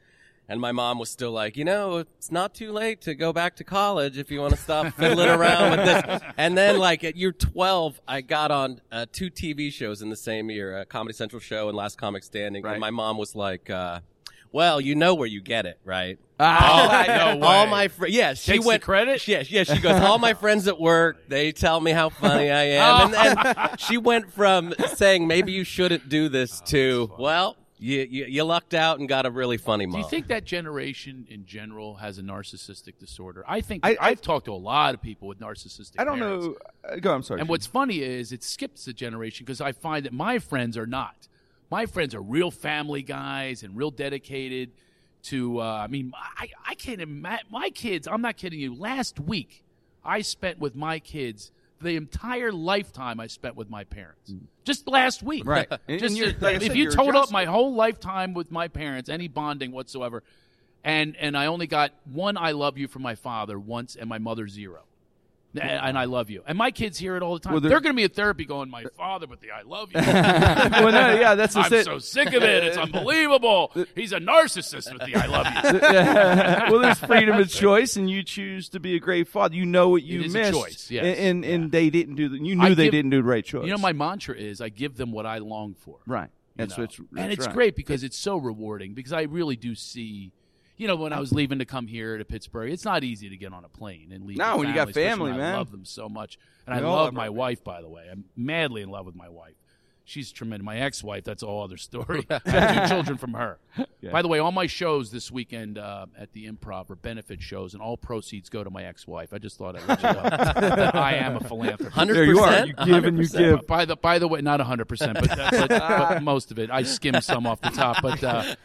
And my mom was still like, you know, it's not too late to go back to college if you want to stop [LAUGHS] fiddling around with this. And then, like at year twelve, I got on uh, two TV shows in the same year, a Comedy Central show and Last Comic Standing. Right. And my mom was like, uh, "Well, you know where you get it, right?" Oh, no way. All my friends, yeah, she Takes the went credit? Yeah, yeah, she goes. All my friends at work, they tell me how funny I am, [LAUGHS] and, and she went from saying maybe you shouldn't do this to well, you, you you lucked out and got a really funny mom. Do you think that generation in general has a narcissistic disorder? I think I- I, I- have talked to a lot of people with narcissistic. I don't parents. know. Uh, go. I'm sorry. And what's funny is it skips a generation because I find that my friends are not. My friends are real family guys and real dedicated to. Uh, I mean, I, I can't imagine my kids. I'm not kidding you. Last week, I spent with my kids the entire lifetime I spent with my parents. Just last week, Mm. Right. [LAUGHS] Just like I if you total up my whole lifetime with my parents, any bonding whatsoever, and and I only got one "I love you" from my father once, and my mother zero. And- I love you. And my kids hear it all the time. Well, they're they're- going to be in therapy going, my uh, father with the I love you. [LAUGHS] well, no, yeah, that's I'm it. so sick of it. It's [LAUGHS] unbelievable. He's a narcissist with the I love you. [LAUGHS] well, there's freedom of choice, and you choose to be a great father. You know what you It is a missed, choice, yes. and and, and they didn't do the. You knew I they give- didn't do the right choice. You know, my mantra is I give them what I long for. right. That's know? what's and it's right. great because it's so rewarding because I really do see. You know, when I was leaving to come here to Pittsburgh, it's not easy to get on a plane and leave. No, when you got family, man. I love them so much, and We I love my wife. By the way, I'm madly in love with my wife. She's tremendous. My ex-wife, that's a whole other story. [LAUGHS] I have two children from her. By the way, all my shows this weekend uh, at the Improv are benefit shows, and all proceeds go to my ex-wife. I just thought I'd let you know that I am a philanthropist. Hundred There you are. You give and you give. By the by the way, not hundred percent, but, [LAUGHS] but, but most of it. I skimmed some off the top, but uh,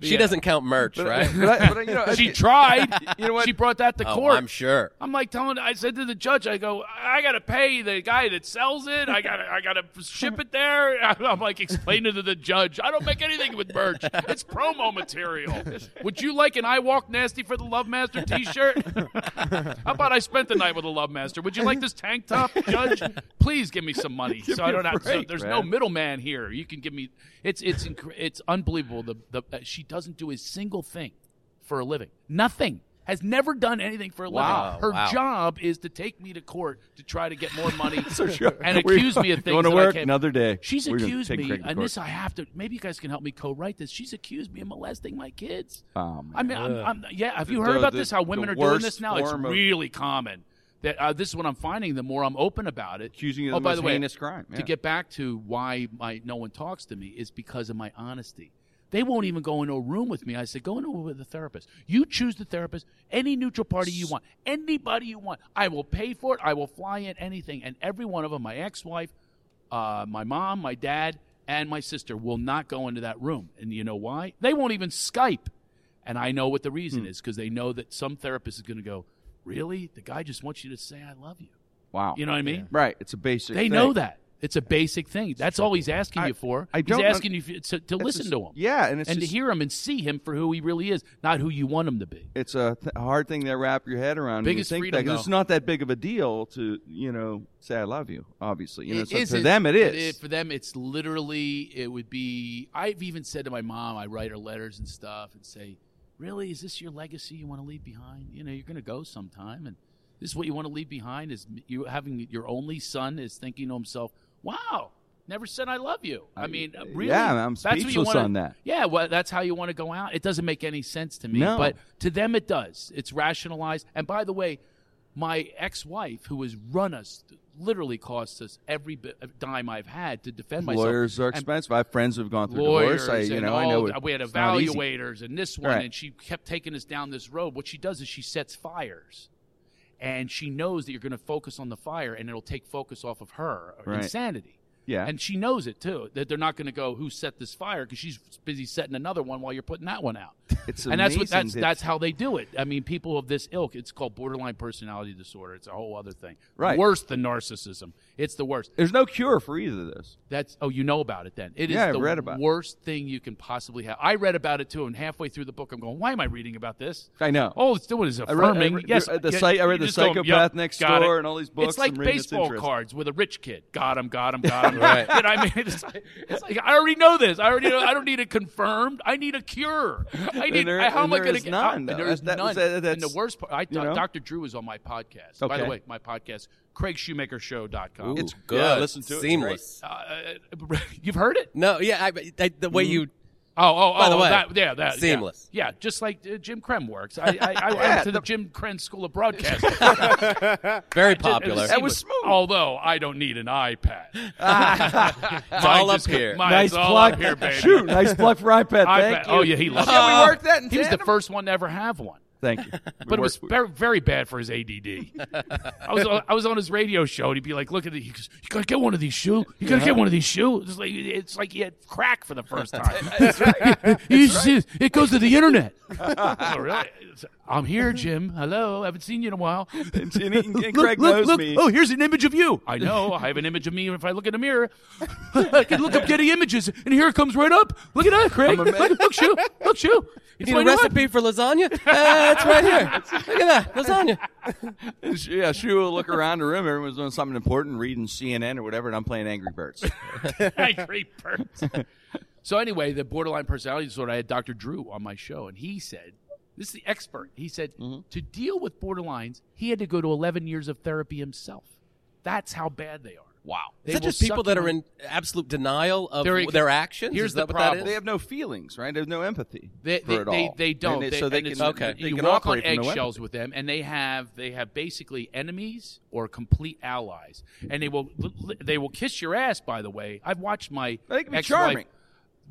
She yeah. doesn't count merch, right? But I, but I, you know, [LAUGHS] She tried. You know what? She brought that to Oh, court. I'm sure. I'm like telling. I said to the judge, I go, I gotta pay the guy that sells it. I gotta, I gotta ship it there. [LAUGHS] I'm like explaining to the judge, I don't make anything with merch. It's promo material. Would you like an I Walk Nasty for the Love Master T-shirt? [LAUGHS] How about I spent the night with a Love Master? Would you like this tank top, Judge? Please give me some money [LAUGHS] so I don't have. So break, there's no middleman here. You can give me. It's it's inc- it's unbelievable. The the uh, she doesn't do a single thing for a living. Nothing. Has never done anything for a Wow, living. Her wow. job is to take me to court to try to get more money [LAUGHS] sure. and [LAUGHS] accuse me of things going to work I can't. another day. She's We're accused me, and this I have to. Maybe you guys can help me co-write this. She's accused me of molesting my kids. Oh. I mean, I'm, I'm, yeah. Have you The- heard about the- this? How women are doing this now? It's form of- really common. That uh, this is what I'm finding. The more I'm open about it, Accusing you of oh, the by most the way, heinous crime, yeah. To get back to why my no one talks to me is because of my honesty. They won't even go into a room with me. I said, go into a room with a therapist. You choose the therapist, any neutral party you want, anybody you want. I will pay for it. I will fly in anything. And every one of them, my ex-wife, uh, my mom, my dad, and my sister will not go into that room. And you know why? They won't even Skype. And I know what the Hmm. reason is because they know that some therapist is going to go, really? The guy just wants you to say, I love you. wow. You know what I mean? Right. It's a basic. They thing. know that. It's a basic thing. That's all he's asking I- you for. I he's don't asking you to, to listen just- to him. Yeah, and it's and just, to hear him and see him for who he really is, not who you want him to be. it's a th- hard thing to wrap your head around. Biggest when you think freedom, that, it's not that big of a deal to you know say I love you. Obviously, you know, so for them it for them, it's literally. It would be. I've even said to my mom, I write her letters and stuff, and say, "Really, is this your legacy you want to leave behind? You know, you're going to go sometime, and this is what you want to leave behind. Is you having your only son is thinking to himself, "Wow." Never said I love you. I mean, really? yeah, I'm That's what you speechless wanna- on that. Yeah, well, that's how you want to go out. It doesn't make any sense to me, No. but to them it does. It's rationalized. And by the way, my ex-wife, who has run us, literally cost us every bit of dime I've had to defend myself. Lawyers are And expensive. I have friends who've gone through Lawyers, divorce. I, you know, all, I know it- we had it's not easy. evaluators and this one, Right. and she kept taking us down this road. What she does is she sets fires, and she knows that you're going to focus on the fire, and it'll take focus off of her uh, Right. insanity. Yeah. And she knows it too. That they're not going to go, "Who set this fire?" Because she's busy setting another one while you're putting that one out. [LAUGHS] It's and that's what that's that- that's how they do it. I mean, people of this ilk, it's called borderline personality disorder. It's a whole other thing. Right. Worse than narcissism. It's the worst. There's no cure for either of this. That's oh, you know about it then. It is Yeah, I've the read about it. worst thing you can possibly have. I read about it too, and halfway through the book, I'm going, "Why am I reading about this?" I know. Oh, it's doing is I read- I affirming. read- yes, the psych- I read The go, Psychopath Next Door it." and all these books It's like baseball cards with a rich kid. Got him, got him, got him. Right. [LAUGHS] You know, I mean, it's it's like I already know this. I already know. I don't need it confirmed. I need a cure. I need. There- how am I going to get? none, uh, there's That- that none. that- and the worst part, I, you know? Dr. Drew was on my podcast. By the way, my podcast, CraigShoemakerShow.com. It's Yeah, good. listen to it. It's Seamless. Uh, [LAUGHS] you've heard it? No, yeah, I, I, the way you Oh, oh, By oh, the way, that, yeah, that, seamless. Yeah, just like uh, Jim Krenn works. I, I, I [LAUGHS] went to the Jim Krenn School of Broadcasting. [LAUGHS] very It popular. was That was smooth. Although I don't need an iPad. [LAUGHS] It's all up here. Nice all up here, baby. Shoot, nice plug for iPad. iPad. Thank you. Oh yeah, he loves Yeah, it. we worked that in He was the first one to ever have one. Thank you. [LAUGHS] But it was very, very bad for his ADD. [LAUGHS] I was on, I was on his radio show, and he'd be like, "Look at the, he goes, you gotta get one of these shoe. You gotta get one of these shoe. It's like it's like he had crack for the first time. [LAUGHS] You see, it goes to the internet. oh, really? I'm here, Jim. Hello, I haven't seen you in a while. and, and, and Look, Craig look, knows look. me. Oh, here's an image of you. I know. I have an image of me if I look in the mirror. I can look up getting images, and here it comes right up. Look at that, Craig. I'm a man. Look, look, shoe. Look, shoe. You need a new recipe for lasagna? Uh, it's right here. [LAUGHS] Look at that lasagna. [LAUGHS] And she- yeah, she will look around the room. Everyone's doing something important, reading CNN or whatever, and I'm playing Angry Birds. [LAUGHS] Angry Birds. so anyway, the borderline personality disorder. I had Dr. Drew on my show, and he said, "This is the expert." He said mm-hmm. to deal with borderlines, he had to go to 11 years of therapy himself. That's how bad they are. Wow. Is that just people that are in absolute denial of They're- their actions? here's Is that the what that problem. is? they have no feelings, right? They have no empathy They, for they, it they, all. they don't. And They- so they and can, it's- Okay. they you can walk on operate from no eggshells empathy. with them, and they have they have basically enemies or complete allies, and they will they will kiss your ass. By the way, I've watched my They can be ex-wife- charming.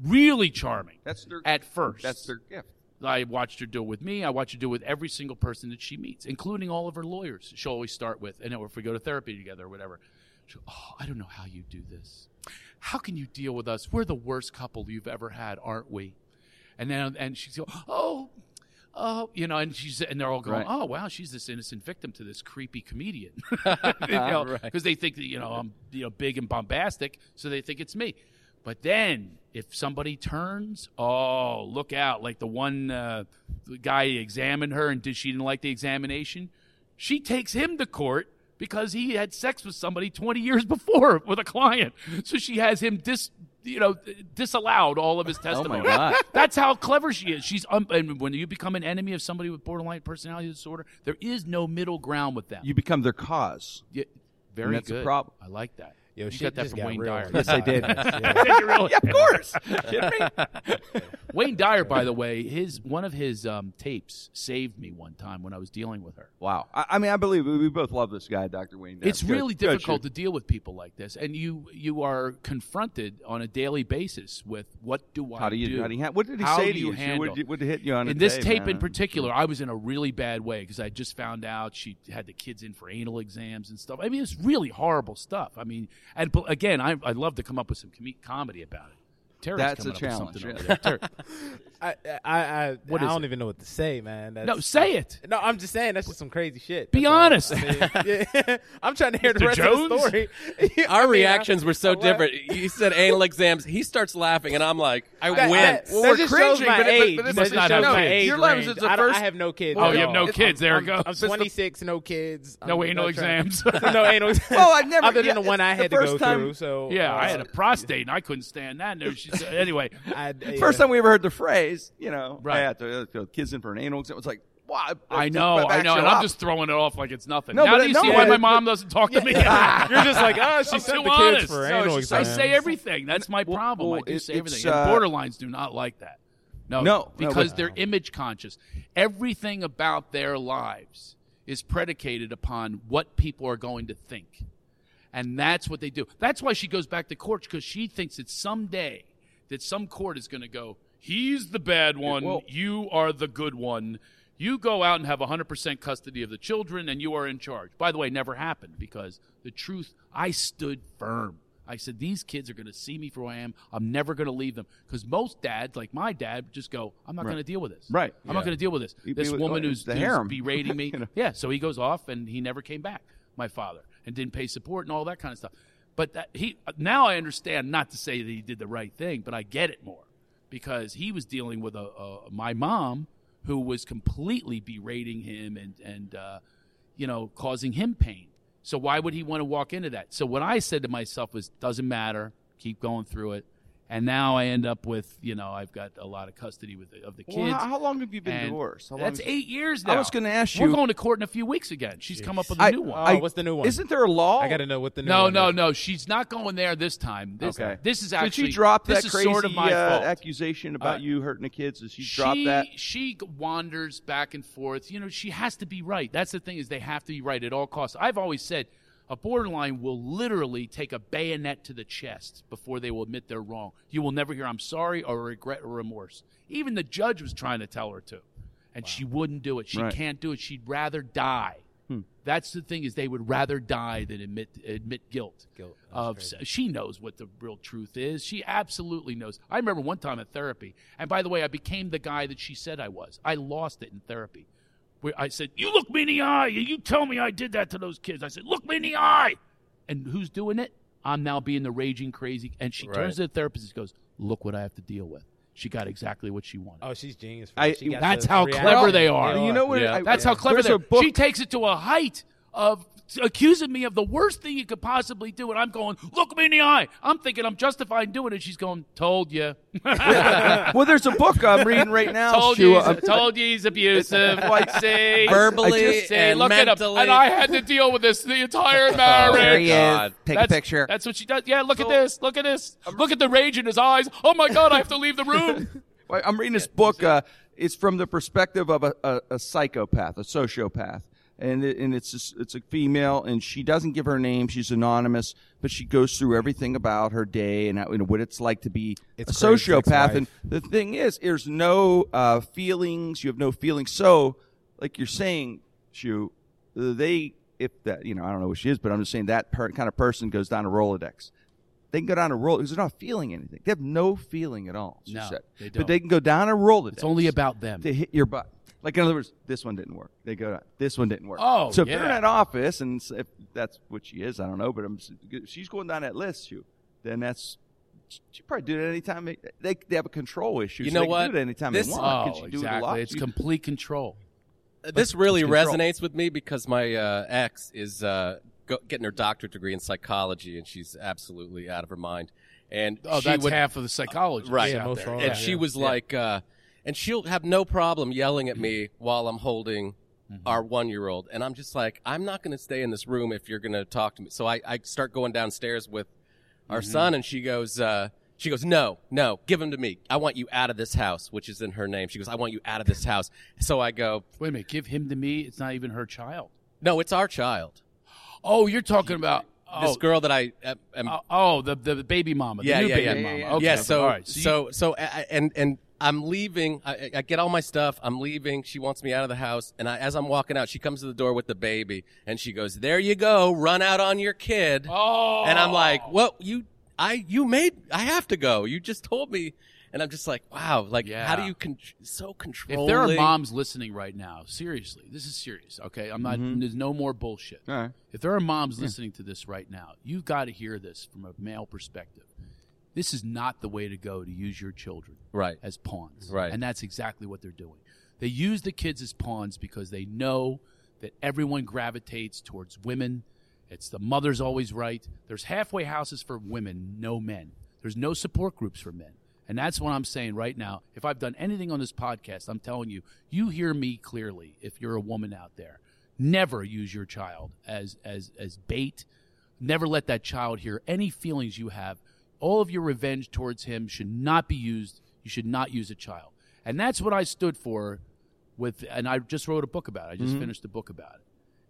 really charming. That's their at first. That's their gift. I watched her do it with me. I watched her do it with every single person that she meets, including all of her lawyers. She'll always start with, and if we go to therapy together or whatever, oh, I don't know how you do this. How can you deal with us? We're the worst couple you've ever had, aren't we? And then, and she's go, oh, oh, you know, and she's, and they're all going, Right. oh, wow, she's this innocent victim to this creepy comedian, because [LAUGHS] [LAUGHS] you know, 'cause they think that you know I'm, you know, big and bombastic, so they think it's me. But then, if somebody turns, oh, look out! Like the one uh, the guy examined her, and did she didn't like the examination? She takes him to court because he had sex with somebody 20 years before with a client. So she has him dis, you know, disallowed all of his testimony. God. [LAUGHS] That's how clever she is. She's um, and when you become an enemy of somebody with borderline personality disorder, there is no middle ground with them. You become their cause. Yeah, very that's the good. problem. I like that. Yo, you shit got that from Wayne real. Dyer. Yes, I did. [LAUGHS] Yeah. Did you really? Yeah, of course. [LAUGHS] Wayne Dyer, by the way, his one of his um, tapes saved me one time when I was dealing with her. Wow. I, I mean, I believe we, we both love this guy, Dr. Wayne. Dyer. It's Go- really go, difficult shoot. to deal with people like this, and you you are confronted on a daily basis with what do I How do you? do? How do you? ha- What did he How say do to you you? handle- What did, what did hit you on in this day, tape man? in particular, I was in a really bad way because I just found out she had the kids in for anal exams and stuff. I mean, it's really horrible stuff. I mean, and again, I, I'd love to come up with some com- comedy about it. Terry's That's a challenge, yeah. over. Terry- [LAUGHS] I, I, I, What I don't it? even know what to say, man. That's, no, say it. No, I'm just saying that's just some crazy shit. Be That's honest. I mean, [LAUGHS] yeah. [LAUGHS] I'm trying to hear the rest Jones? of the story. Our mean, reactions I- were so I different. You said anal exams. He starts laughing, and I'm like, I That, went. that, Well, that we're just cringing, shows my but but- age. but it must not shows have my kids. age Your level is the I, don't, I have no kids. Oh, you have no kids. There I'm, you go. I'm 26, no kids. No I'm anal exams. no anal exams. Well, I've never- Other than the one I had to go through. So Yeah, uh, I had a prostate and I couldn't stand that. No, she [LAUGHS] said, anyway, I, First time we ever heard the phrase, you know, Right. I had to uh, kids in for an anal exam. It was like, wow. I it know, I know, you and I'm just throwing it off like it's nothing. No, now do you no, see why my mom doesn't talk to me? [LAUGHS] You're just like, oh, she's I'm too the honest. kids for No, anal it's I say everything. That's my Well, problem. well, I do it- say everything. uh, and borderlines do not like that. No, No, no, because but- they're image conscious. Everything about their lives is predicated upon what people are going to think. And that's what they do. That's why she goes back to court because she thinks that someday that some court is going to go, he's the bad one, you are the good one. You go out and have 100% custody of the children and you are in charge. By the way, never happened because the truth, I stood firm. I said, these kids are going to see me for who I am. I'm never going to leave them. Because most dads, like my dad, just go, I'm not going to deal with this. Right. I'm not going to deal with this. He- This he- woman oh, who's, who's berating [LAUGHS] me. You know. Yeah, so he goes off and he never came back, my father, and didn't pay support and all that kind of stuff. But that, he now I understand. Not to say that he did the right thing, but I get it more because he was dealing with a, a my mom who was completely berating him and and uh, you know causing him pain. So why would he want to walk into that? So what I said to myself was, doesn't matter. Keep going through it. And now I end up with you know I've got a lot of custody with the, of the kids. Well, how, how long have you been and divorced? How long That's has- eight years now. I was going to ask you. We're going to court in a few weeks again. She's come up with a I- new one. Oh, what's the new one? Isn't there a law? I got to know what the new no, one no, is. no. She's not going there this time. This, Okay. this is actually. Did actually she drop this that is crazy sort of my uh, accusation about Uh, you hurting the kids? Did she, she, drop that? She wanders back and forth. You know, she has to be right. That's the thing is they have to be right at all costs. I've always said a borderline will literally take a bayonet to the chest before they will admit they're wrong. You will never hear I'm sorry or regret or remorse. Even the judge was trying to tell her to. And she wouldn't do it. She Right. can't do it. She'd rather die. Hmm. That's the thing is they would rather die than admit admit guilt. Guilt. Of crazy. she knows what the real truth is. She absolutely knows. I remember one time at therapy, and by the way, I became the guy that she said I was. I lost it in therapy. Where I said, "You look me in the eye, and you tell me I did that to those kids." I said, "Look me in the eye," and who's doing it? I'm now being the raging crazy. And she Right. turns to the therapist and goes, "Look what I have to deal with." She got exactly what she wanted. Oh, she's genius. I- She That's how reaction. clever they are. You know what? Yeah. I- That's how clever there's they are. She takes it to a height of accusing me of the worst thing you could possibly do, and I'm going, "Look me in the eye." I'm thinking I'm justified in doing it. She's going, "Told you." [LAUGHS] well, there's a book I'm reading right now. [LAUGHS] told Stu. you, I'm- he's, told you he's abusive. [LAUGHS] Like, see, Verbally I just- see, and look at him. mentally. And I had to deal with this the entire There marriage. he God. is. Take that's, a picture. That's what she does. Yeah, look at this. Look at this. Look at the rage in his eyes. Oh my God, I have to leave the room. I'm reading this book. Uh, it's from the perspective of a, a, a psychopath, a sociopath, and it, and it's just, it's a female, and she doesn't give her name. She's anonymous, but she goes through everything about her day and how, you know, what it's like to be It's a Craig's sociopath. And the thing is, there's no uh, feelings. You have no feelings. So, like you're saying, Shu, they if that you know I don't know what she is, but I'm just saying that per, kind of person goes down a Rolodex. They can go down a roll because they're not feeling anything. They have no feeling at all. She No, said. they But don't. they can go down a Rolodex. It's only about them. to hit your butt. Like in other words, this one didn't work. They go, down, this one didn't work. Oh, so if they're in yeah. that office, and if that's what she is, I don't know. But I'm, she's going down that list, you, then that's she probably do it anytime. They, they they have a control issue. You so know they can what? Do it anytime This- they want. Oh, Can she do it a exactly. lot? It's She- complete control. this really control. resonates with me because my uh, ex is uh, go- getting her doctorate degree in psychology, and she's absolutely out of her mind. And Oh, she that's would, half of the psychology. right. Yeah, most wrong. and Yeah. she was like, uh, and she'll have no problem yelling at me while I'm holding Mm-hmm. our one year old. And I'm just like, I'm not going to stay in this room if you're going to talk to me. So I, I start going downstairs with our Mm-hmm. son, and she goes, uh, she goes, no, no, give him to me. I want you out of this house, which is in her name. She goes, I want you out of this house. So I go, Wait a minute. Give him to me. It's not even her child. no, it's our child. Oh, you're talking about oh, This girl that I am. am oh, the the baby mama. The yeah, new yeah, baby yeah, mama. Okay. yeah. So, all right. you- so, so, and and I'm leaving. I, I get all my stuff. I'm leaving. She wants me out of the house, and I, as I'm walking out, she comes to the door with the baby, and she goes, "There you go, run out on your kid." oh, And I'm like, well, You, I, you made? I have to go. You just told me." And I'm just like, "Wow, like, how do you con- so controlling?" If there are moms listening right now, seriously, this is serious. Okay, I'm not. Mm-hmm. There's no more bullshit. All right. If there are moms listening to this right now, you've got to hear this from a male perspective. This is not the way to go to use your children Right. as pawns. Right. And that's exactly what they're doing. They use the kids as pawns because they know that everyone gravitates towards women. It's the mother's always right. There's halfway houses for women, no men. There's no support groups for men. And that's what I'm saying right now. If I've done anything on this podcast, I'm telling you, you hear me clearly if you're a woman out there. Never use your child as as as bait. Never let that child hear any feelings you have. All of your revenge towards him should not be used. You should not use a child. And that's what I stood for with and I just wrote a book about it. I just mm-hmm. finished a book about it.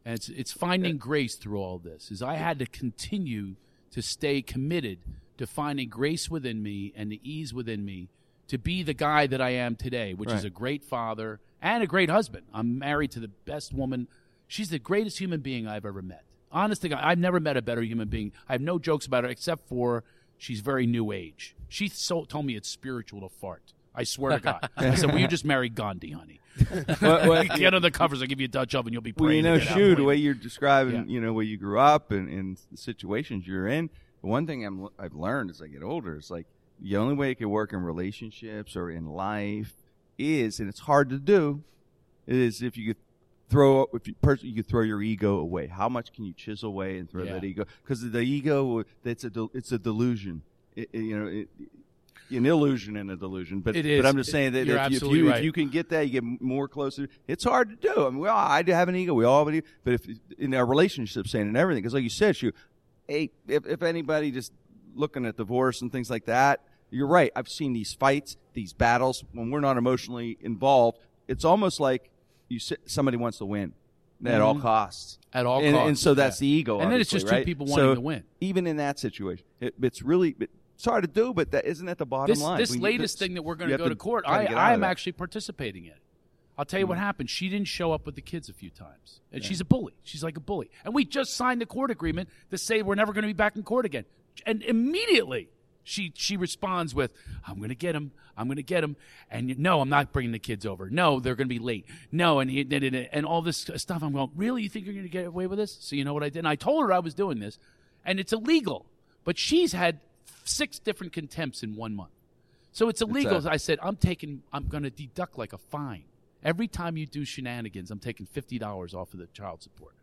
And it's it's finding grace through all this. Is I had to continue to stay committed to finding grace within me and the ease within me to be the guy that I am today, which is a great father and a great husband. I'm married to the best woman. She's the greatest human being I've ever met. Honest to God, I've never met a better human being. I have no jokes about her except for she's very new age. She so, told me it's spiritual to fart. I swear to [LAUGHS] God. I said, "Will you just marry Gandhi, honey? [LAUGHS] Well, well, [LAUGHS] Get on the covers. I'll give you a Dutch oven. You'll be Well, you praying. know, to get the way you're describing, Yeah. you know, where you grew up and, and the situations you're in. The one thing I'm, I've learned as I get older is like the only way it can work in relationships or in life is, and it's hard to do, is if you could throw if you person you throw your ego away. How much can you chisel away and throw Yeah. that ego? Because the ego, it's a it's a delusion. It, it- you know, it, an illusion and a delusion. But. But I'm just saying that if, you- if you right. if you can get that, you get more closer. It's hard to do. I mean, we all, I do have an ego. We all have an ego. But if in our relationship, saying and everything, because like you said, you, hey, if, if anybody just looking at divorce and things like that, you're right. I've seen these fights, these battles. When we're not emotionally involved, it's almost like you somebody wants to win at all costs. At all and, costs, and so that's yeah. the ego. And then it's just two right? people So wanting to win. Even in that situation, it, it's really it's hard to do, but that isn't at the bottom this line. this We- latest thing that we're going to go to court, I, get out of I am. Mm-hmm. actually participating in it. I'll tell you what happened. She didn't show up with the kids a few times, and she's a bully. She's like a bully, and we just signed a court agreement to say we're never going to be back in court again. And immediately she she responds with, "I'm going to get him. I'm going to get him." And no, I'm not bringing the kids over. No, they're going to be late. No, and he, and, and, and all this stuff. I'm going, really? You think you're going to get away with this? So you know what I did? And I told her I was doing this, and it's illegal. But she's had six different contempts in one month. So it's uh, illegal. I said, I'm taking, I'm going to deduct like a fine. Every time you do shenanigans, I'm taking $50 off of the child support.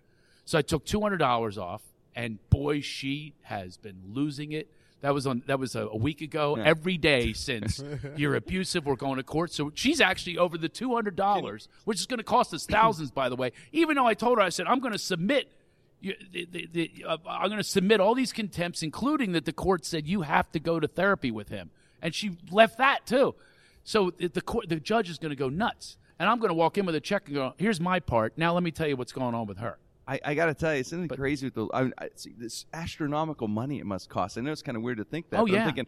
So I took $200 off, and boy, she has been losing it. That was on. That was a, a week ago. Every day since [LAUGHS] you're abusive, we're going to court. So she's actually over the two hundred dollars, which is going to cost us thousands, by the way. Even though I told her, I said I'm going to submit you, the, the, the, uh, I'm going to submit all these contempts, including that the court said you have to go to therapy with him, and she left that too. So the the, court, the judge is going to go nuts, and I'm going to walk in with a check and go, "Here's my part. Now let me tell you what's going on with her." I, I got to tell you, it's something it crazy with the I, I see this astronomical money it must cost? I know it's kind of weird to think that. Oh, but yeah. I'm thinking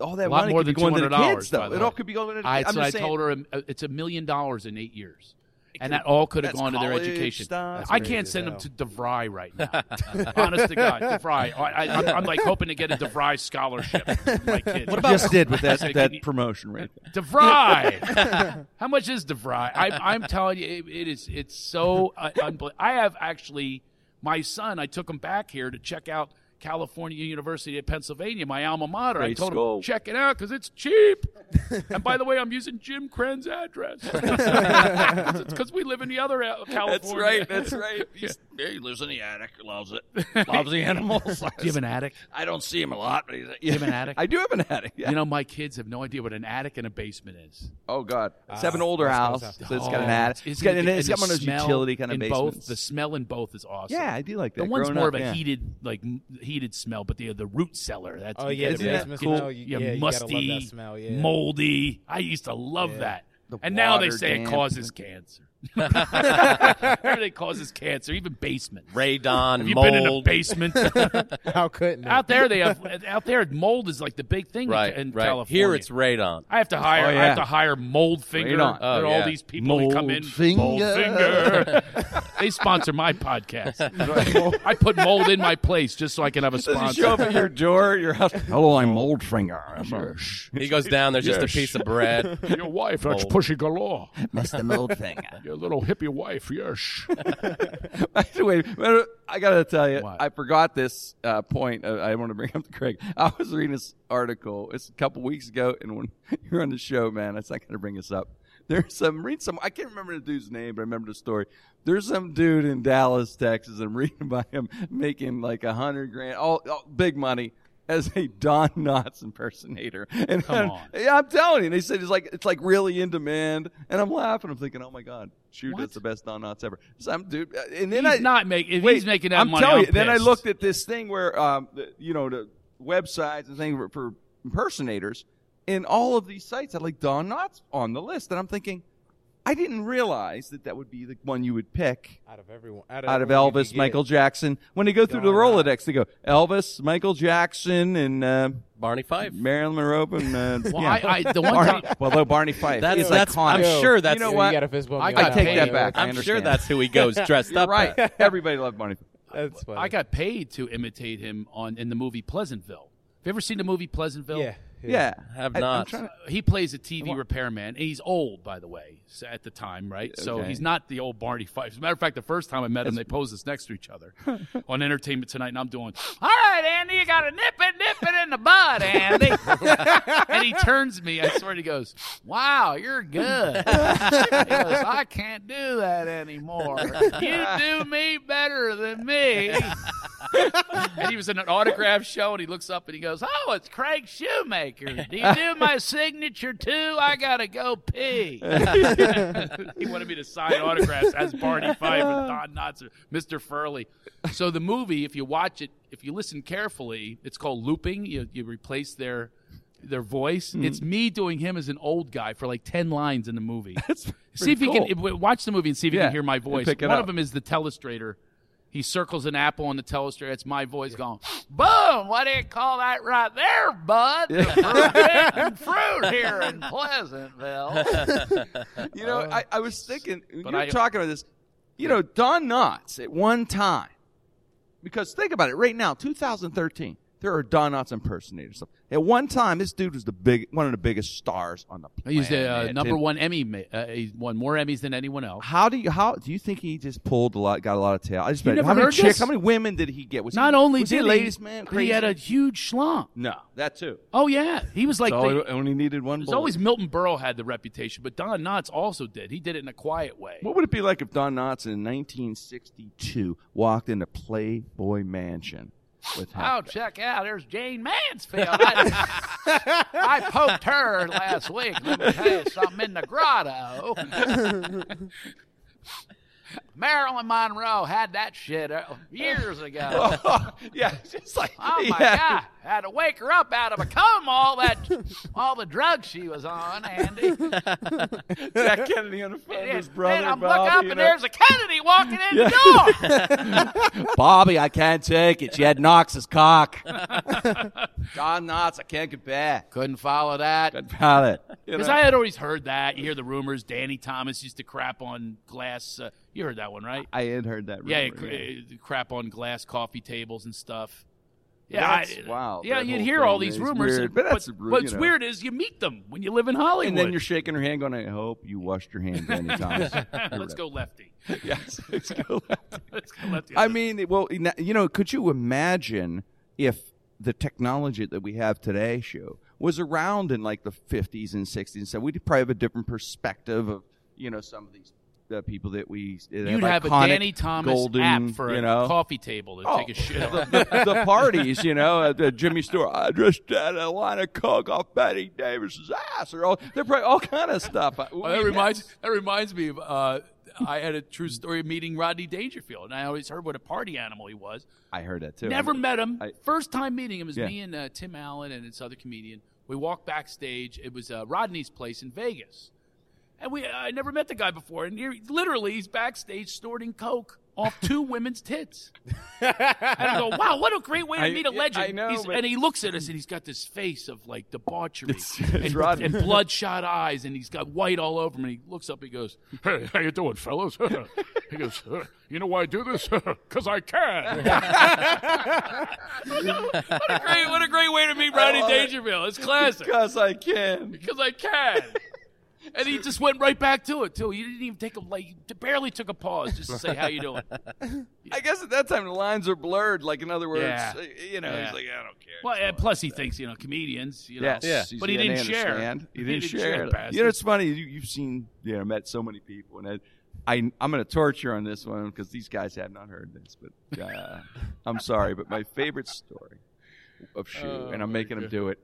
all that money more could be going to the kids, though. It all could be going to the I, kids. I'm so I saying, told her um, it's a million dollars in eight years. And that all could have gone to their education. stuff. I can't send them to DeVry right now. [LAUGHS] Honest to God, DeVry. I, I, I'm, I'm like hoping to get a DeVry scholarship. for My kids. What just did with that that you- promotion right there. DeVry. [LAUGHS] How much is DeVry? I, I'm telling you, it, it is. It's so uh, unbelievable. I have actually my son. I took him back here to check out California University of Pennsylvania, my alma mater. I told school. him check it out because it's cheap. [LAUGHS] and by the way, I'm using Jim Krenn's address. [LAUGHS] it's because we live in the other uh, California. That's right. That's [LAUGHS] right. He's, yeah. he lives in the attic. Loves it. Loves the animals. Do you have an attic? I don't see him a lot, but he's. You have an attic? I do have an attic. Yeah. You know, my kids have no idea what an attic and a basement is. oh God, it's have an older house, so it's got an Oh, attic. It's got, and it's got one of those utility kind of basements. both. The smell in both is awesome. yeah, I do like that. The one's Growing more up, of a yeah. heated, like heated smell, but the the root cellar. That's Oh yeah, get the Isn't it. that cool? You, yeah, yeah, you musty, love that smell. Yeah. moldy. I used to love Yeah. that. The and now they water say it causes cancer. Everything causes cancer, even basement. Radon, Have you mold. been in a basement? [LAUGHS] How couldn't it? out there, they have out there. Mold is like the big thing right, in right. California. Here it's radon. I have to hire. Oh, I have to hire Mold Finger. Radon. Oh, and all yeah. these people who come in. Mold Finger. Mold Finger. [LAUGHS] they sponsor my podcast. I put mold in my place just so I can have a Does sponsor. show up at your door, your house? Hello, I'm mold Moldfinger. He goes down. There's just a piece of bread. Your wife, that's Mold. pushing galore. Mr. mold Moldfinger. Your little hippie wife, yes. [LAUGHS] By the way, I gotta tell you, What? I forgot this uh, point. Uh, I want to bring up to Craig. [LAUGHS] I was reading this article. It's a couple weeks ago, and when [LAUGHS] you're on the show, man, I'm not gonna bring this up. There's some read some. I can't remember the dude's name, but I remember the story. There's some dude in Dallas, Texas. I'm reading about him making like a hundred grand, all, all big money. As a Don Knotts impersonator, and Come on. yeah, I'm telling you, they said it's like it's like really in demand, and I'm laughing. I'm thinking, oh my god, shoot, What? that's the best Don Knotts ever. Some dude, uh, and then He's I not making. Wait, he's making that I'm money, telling I'm you. Then I looked at this thing where, um, the, you know, the websites and things for, for impersonators, and all of these sites had like Don Knotts on the list, and I'm thinking, I didn't realize that that would be the one you would pick out of everyone, out of, out of everyone Elvis. Michael Jackson. When they go through the Don Knotts. Rolodex, they go Elvis, Michael Jackson, and uh, Barney Fife. Marilyn Monroe, and uh, [LAUGHS] Well, yeah. I, I, the one Barney, time, [LAUGHS] well, though Barney Fife That's is that's. iconic. I'm sure that's. you know Yeah, what? You got a fist bump. I you got got I take paid. that back. I I'm sure understand. that's who he goes [LAUGHS] dressed You're up. right. as. Everybody loved Barney. That's funny. I got paid to imitate him on in the movie Pleasantville. Have you ever seen the movie Pleasantville? yeah. Yeah, Have I- not. to- He plays a TV repairman, and he's old, by the way, at the time, right? So he's not the old Barney Fife. As a matter of fact, the first time I met him, they posed us next to each other [LAUGHS] on Entertainment Tonight, and I'm doing, "All right, Andy, you got to nip it, nip it in the bud, Andy." [LAUGHS] and he turns to me. I swear, he goes, "Wow, you're good." [LAUGHS] he goes, "I can't do that anymore. You do me better than me." and he was in an autograph show, and he looks up and he goes, "Oh, it's Craig Shoemaker. Do you do my signature too? I gotta go pee." [LAUGHS] he wanted me to sign autographs as Barney Fife and Don Knotts, or Mr. Furley. So the movie, if you watch it, if you listen carefully, it's called looping. You you replace their their voice. Hmm. It's me doing him as an old guy for like ten lines in the movie. [LAUGHS] see if you cool. can watch the movie and see if you can hear my voice. One up. of them is the telestrator. He circles an apple on the telestrator. It's my voice going, boom, what do you call that right there, bud? The fruit here in Pleasantville. [LAUGHS] You know, I, I was thinking, you But were I- talking about this. You know, Don Knotts at one time, because think about it, right now, 2013, there are Don Knotts impersonators. At one time, this dude was the big, one of the biggest stars on the planet. He's the uh, number one Emmy. Uh, he won more Emmys than anyone else. How do you how do you think he just pulled a lot, got a lot of tail? I just You bet, never how many heard chicks, this? how many women did he get? Was Not he, only was did he a he, ladies man, crazy? he had a huge schlong. no, that too. Oh yeah, he was like so the, he only needed one. There's bullet. always Milton Berle had the reputation, but Don Knotts also did. He did it in a quiet way. What would it be like if Don Knotts in 1962 walked into Playboy Mansion with him? Oh, check out. There's Jayne Mansfield. I, [LAUGHS] I poked her last week. Let me tell you something in the grotto. [LAUGHS] Marilyn Monroe had that shit uh, years ago. [LAUGHS] yeah, just like Oh my yeah. god! Had to wake her up out of a coma. All that, [LAUGHS] all the drugs she was on, Andy. [LAUGHS] Jack Kennedy on the phone, And, his brother, I'm Bobby, look up and know. there's a Kennedy walking in the door. [LAUGHS] Bobby, I can't take it. She had Knox's cock. John Knox, I can't get back. Couldn't follow that. Good pilot. You Because know? I had always heard that. You hear the rumors. Danny Thomas used to crap on glass. Uh, you heard that one, right? I had heard that. yeah, rumor, cr- uh, crap on glass coffee tables and stuff. Yeah, I- wild. Yeah, you'd hear all these rumors. weird, but that's but, rude, what's know. weird is you meet them when you live in Hollywood. And then you're shaking her hand, going, "I hope you washed your hands many [LAUGHS] times." Let's go lefty. [LAUGHS] yes, let's go. [LAUGHS] Let's go lefty. I mean, well, you know, could you imagine if the technology that we have today, show was around in like the 50s and 60s and so we'd probably have a different perspective of you know some of these uh, people that we that You'd have a iconic Danny Thomas golden, app for you a know coffee table to Oh, take a shit [LAUGHS] on. the, the parties, you know, at the Jimmy Stewart. I just had a line of coke off Bette Davis's ass, or all they're probably all kind of stuff. [LAUGHS] Oh, that reminds that reminds me of uh, I had a true story of meeting Rodney Dangerfield, and I always heard what a party animal he was. I heard that too. Never met him. I- First time meeting him was Yeah. me and uh, Tim Allen and this other comedian. We walked backstage. It was uh, Rodney's place in Vegas, and we I never met the guy before. And he, literally, he's backstage snorting coke off two [LAUGHS] women's tits. And I go, "Wow, what a great way to I- meet a legend!" I know, He's- but- and he looks at us, and he's got this face of like debauchery It's- it's and, Rodney. and bloodshot eyes, and he's got white all over him. And he looks up, and he goes, "Hey, how you doing, fellas?" [LAUGHS] he goes, "Uh, "You know why I do this? [LAUGHS] Because I can." what a great, what a great way to meet Rodney Dangerfield. It's classic because I can. because I can. And he just went right back to it too. He didn't even take a like, he barely took a pause just to say how you doing. [LAUGHS] I guess at that time the lines are blurred. Like in other words, Yeah. you know, Yeah. he's like, I don't care. Well, and plus he thinks you know comedians. You know, Yes, Yeah. but he didn't they share. understand. He He didn't, didn't share. share, it. bastard. you know, it's funny. You, you've seen, you know, met so many people, and I, I I'm going to torture on this one because these guys have not heard this. But uh, I'm sorry, but my favorite story of Shoe, Oh, and I'm making him do it.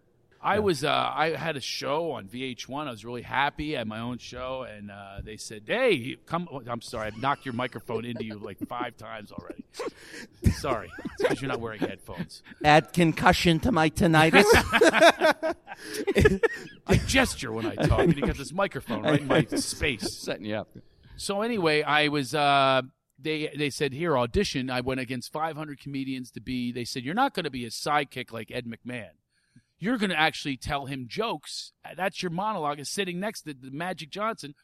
I was uh, I had a show on VH1. I was really happy. I had my own show, and uh, they said, "Hey, come." I'm sorry, I've knocked your microphone into you like five times already. sorry, because you're not wearing headphones. Add concussion to my tinnitus. [LAUGHS] [LAUGHS] I gesture when I talk, and you got this microphone right in my [LAUGHS] space. Setting you up. So anyway, I was. Uh, they they said here audition. I went against 500 comedians to be. They said you're not going to be a sidekick like Ed McMahon. You're going to actually tell him jokes. That's your monologue. Is sitting next to the Magic Johnson,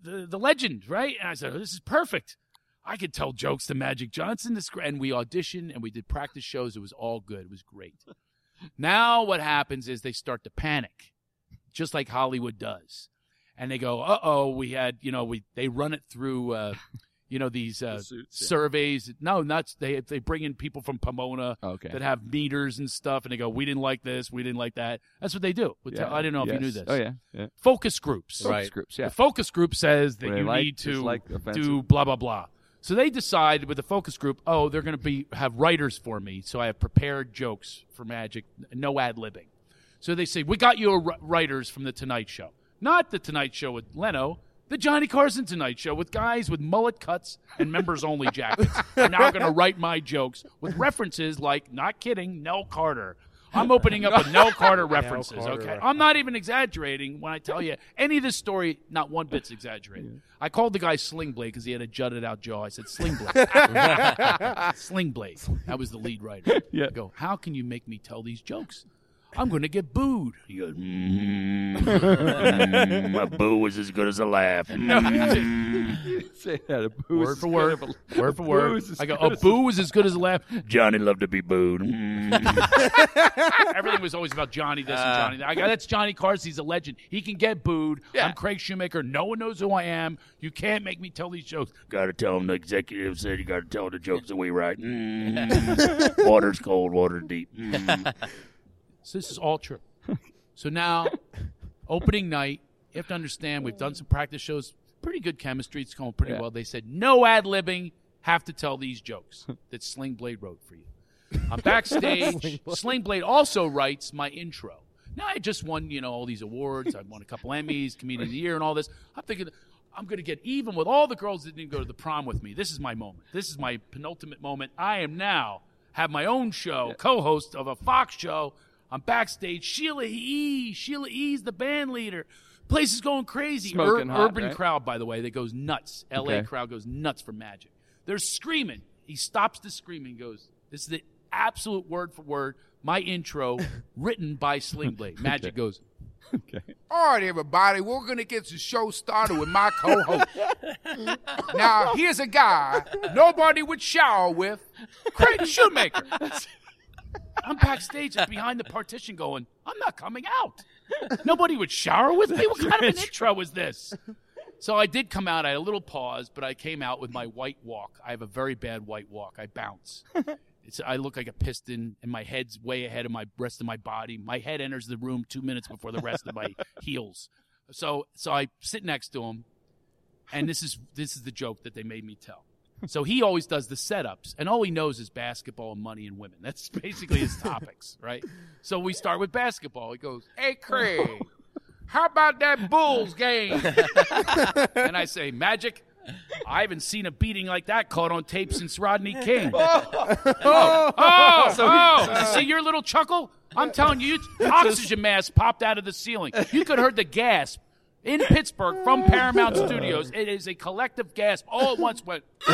the the legend, right? And I said, oh, this is perfect. I could tell jokes to Magic Johnson. This and we auditioned and we did practice shows. It was all good. It was great. [LAUGHS] now what happens is they start to panic, just like Hollywood does, and they go, "Uh oh, we had you know we they run it through." Uh, you know these uh, suits, yeah. surveys. No, not they. They bring in people from Pomona Okay. that have meters and stuff, and they go, "We didn't like this. We didn't like that." That's what they do. With Yeah. I didn't know if you knew this. Oh yeah, yeah. Focus groups. Right. Focus groups. Yeah. The focus group says that What you like, need to dislike, offensive. do blah blah blah. So they decide with the focus group, oh, they're going to be have writers for me, so I have prepared jokes for Magic, no ad libbing. So they say, we got you a writers from the Tonight Show, not the Tonight Show with Leno, the Johnny Carson Tonight Show with guys with mullet cuts and members only jackets. are now going to write my jokes with references like, not kidding, Nell Carter. I'm opening up with Nell Carter [LAUGHS] references. Carter okay, reference. I'm not even exaggerating when I tell you any of this story. Not one bit's exaggerated. I called the guy Sling Blade because he had a jutted out jaw. I said Sling Blade. [LAUGHS] Sling Blade. That was the lead writer. Yeah. I go, how can you make me tell these jokes? I'm going to get booed. He goes, mm, a boo is as good as a laugh. [LAUGHS] [LAUGHS] Say that. A boo word is for word, a- word for word. I go, a boo is as good as a laugh. Johnny loved to be booed. Mm. [LAUGHS] Everything was always about Johnny this and Johnny that. I go, that's Johnny Carson. He's a legend. He can get booed. I'm Craig Shoemaker. No one knows who I am. You can't make me tell these jokes. Got to tell him the executive said you got to tell the jokes that we write. Mm. water's cold, water's deep. Mm. So this is all true. So now, opening night, you have to understand we've done some practice shows. Pretty good chemistry. It's going pretty Yeah. well. They said no ad libbing. Have to tell these jokes that Sling Blade wrote for you. I'm [LAUGHS] backstage. Sling Blade also writes my intro. Now I just won, you know, all these awards. I won a couple Emmys, Comedian of the Year, and all this. I'm thinking I'm going to get even with all the girls that didn't go to the prom with me. This is my moment. This is my penultimate moment. I am now have my own show, co-host of a Fox show. I'm backstage. Sheila E. Sheila E's the band leader. Place is going crazy. Smoking hot, urban right? crowd, by the way, that goes nuts. L.A. Okay. crowd goes nuts for Magic. They're screaming. He stops the screaming. and Goes. This is the absolute word for word. My intro, [LAUGHS] written by Sling Blade. Magic goes. Okay. All right, everybody, we're going to get the show started with my co host. [LAUGHS] now, here's a guy nobody would shower with Craig Shoemaker. [LAUGHS] I'm backstage behind the partition going, I'm not coming out. Nobody would shower with me? What kind of an intro is this? So I did come out. I had a little pause, but I came out with my white walk. I have a very bad white walk. I bounce. It's, I look like a piston, and my head's way ahead of my rest of my body. My head enters the room two minutes before the rest of my [LAUGHS] heels. So, so I sit next to him, and this is this is the joke that they made me tell. So he always does the setups, and all he knows is basketball and money and women. That's [LAUGHS] basically his topics, right? So we start with basketball. He goes, "Hey, Craig, how about that Bulls game?" [LAUGHS] and I say, "Magic." I haven't seen a beating like that caught on tape since Rodney King. [LAUGHS] oh, oh, oh, oh. see your little chuckle? I'm telling you, oxygen mask popped out of the ceiling. You could have heard the gasp in Pittsburgh from Paramount Studios. It is a collective gasp all at once. Went [LAUGHS]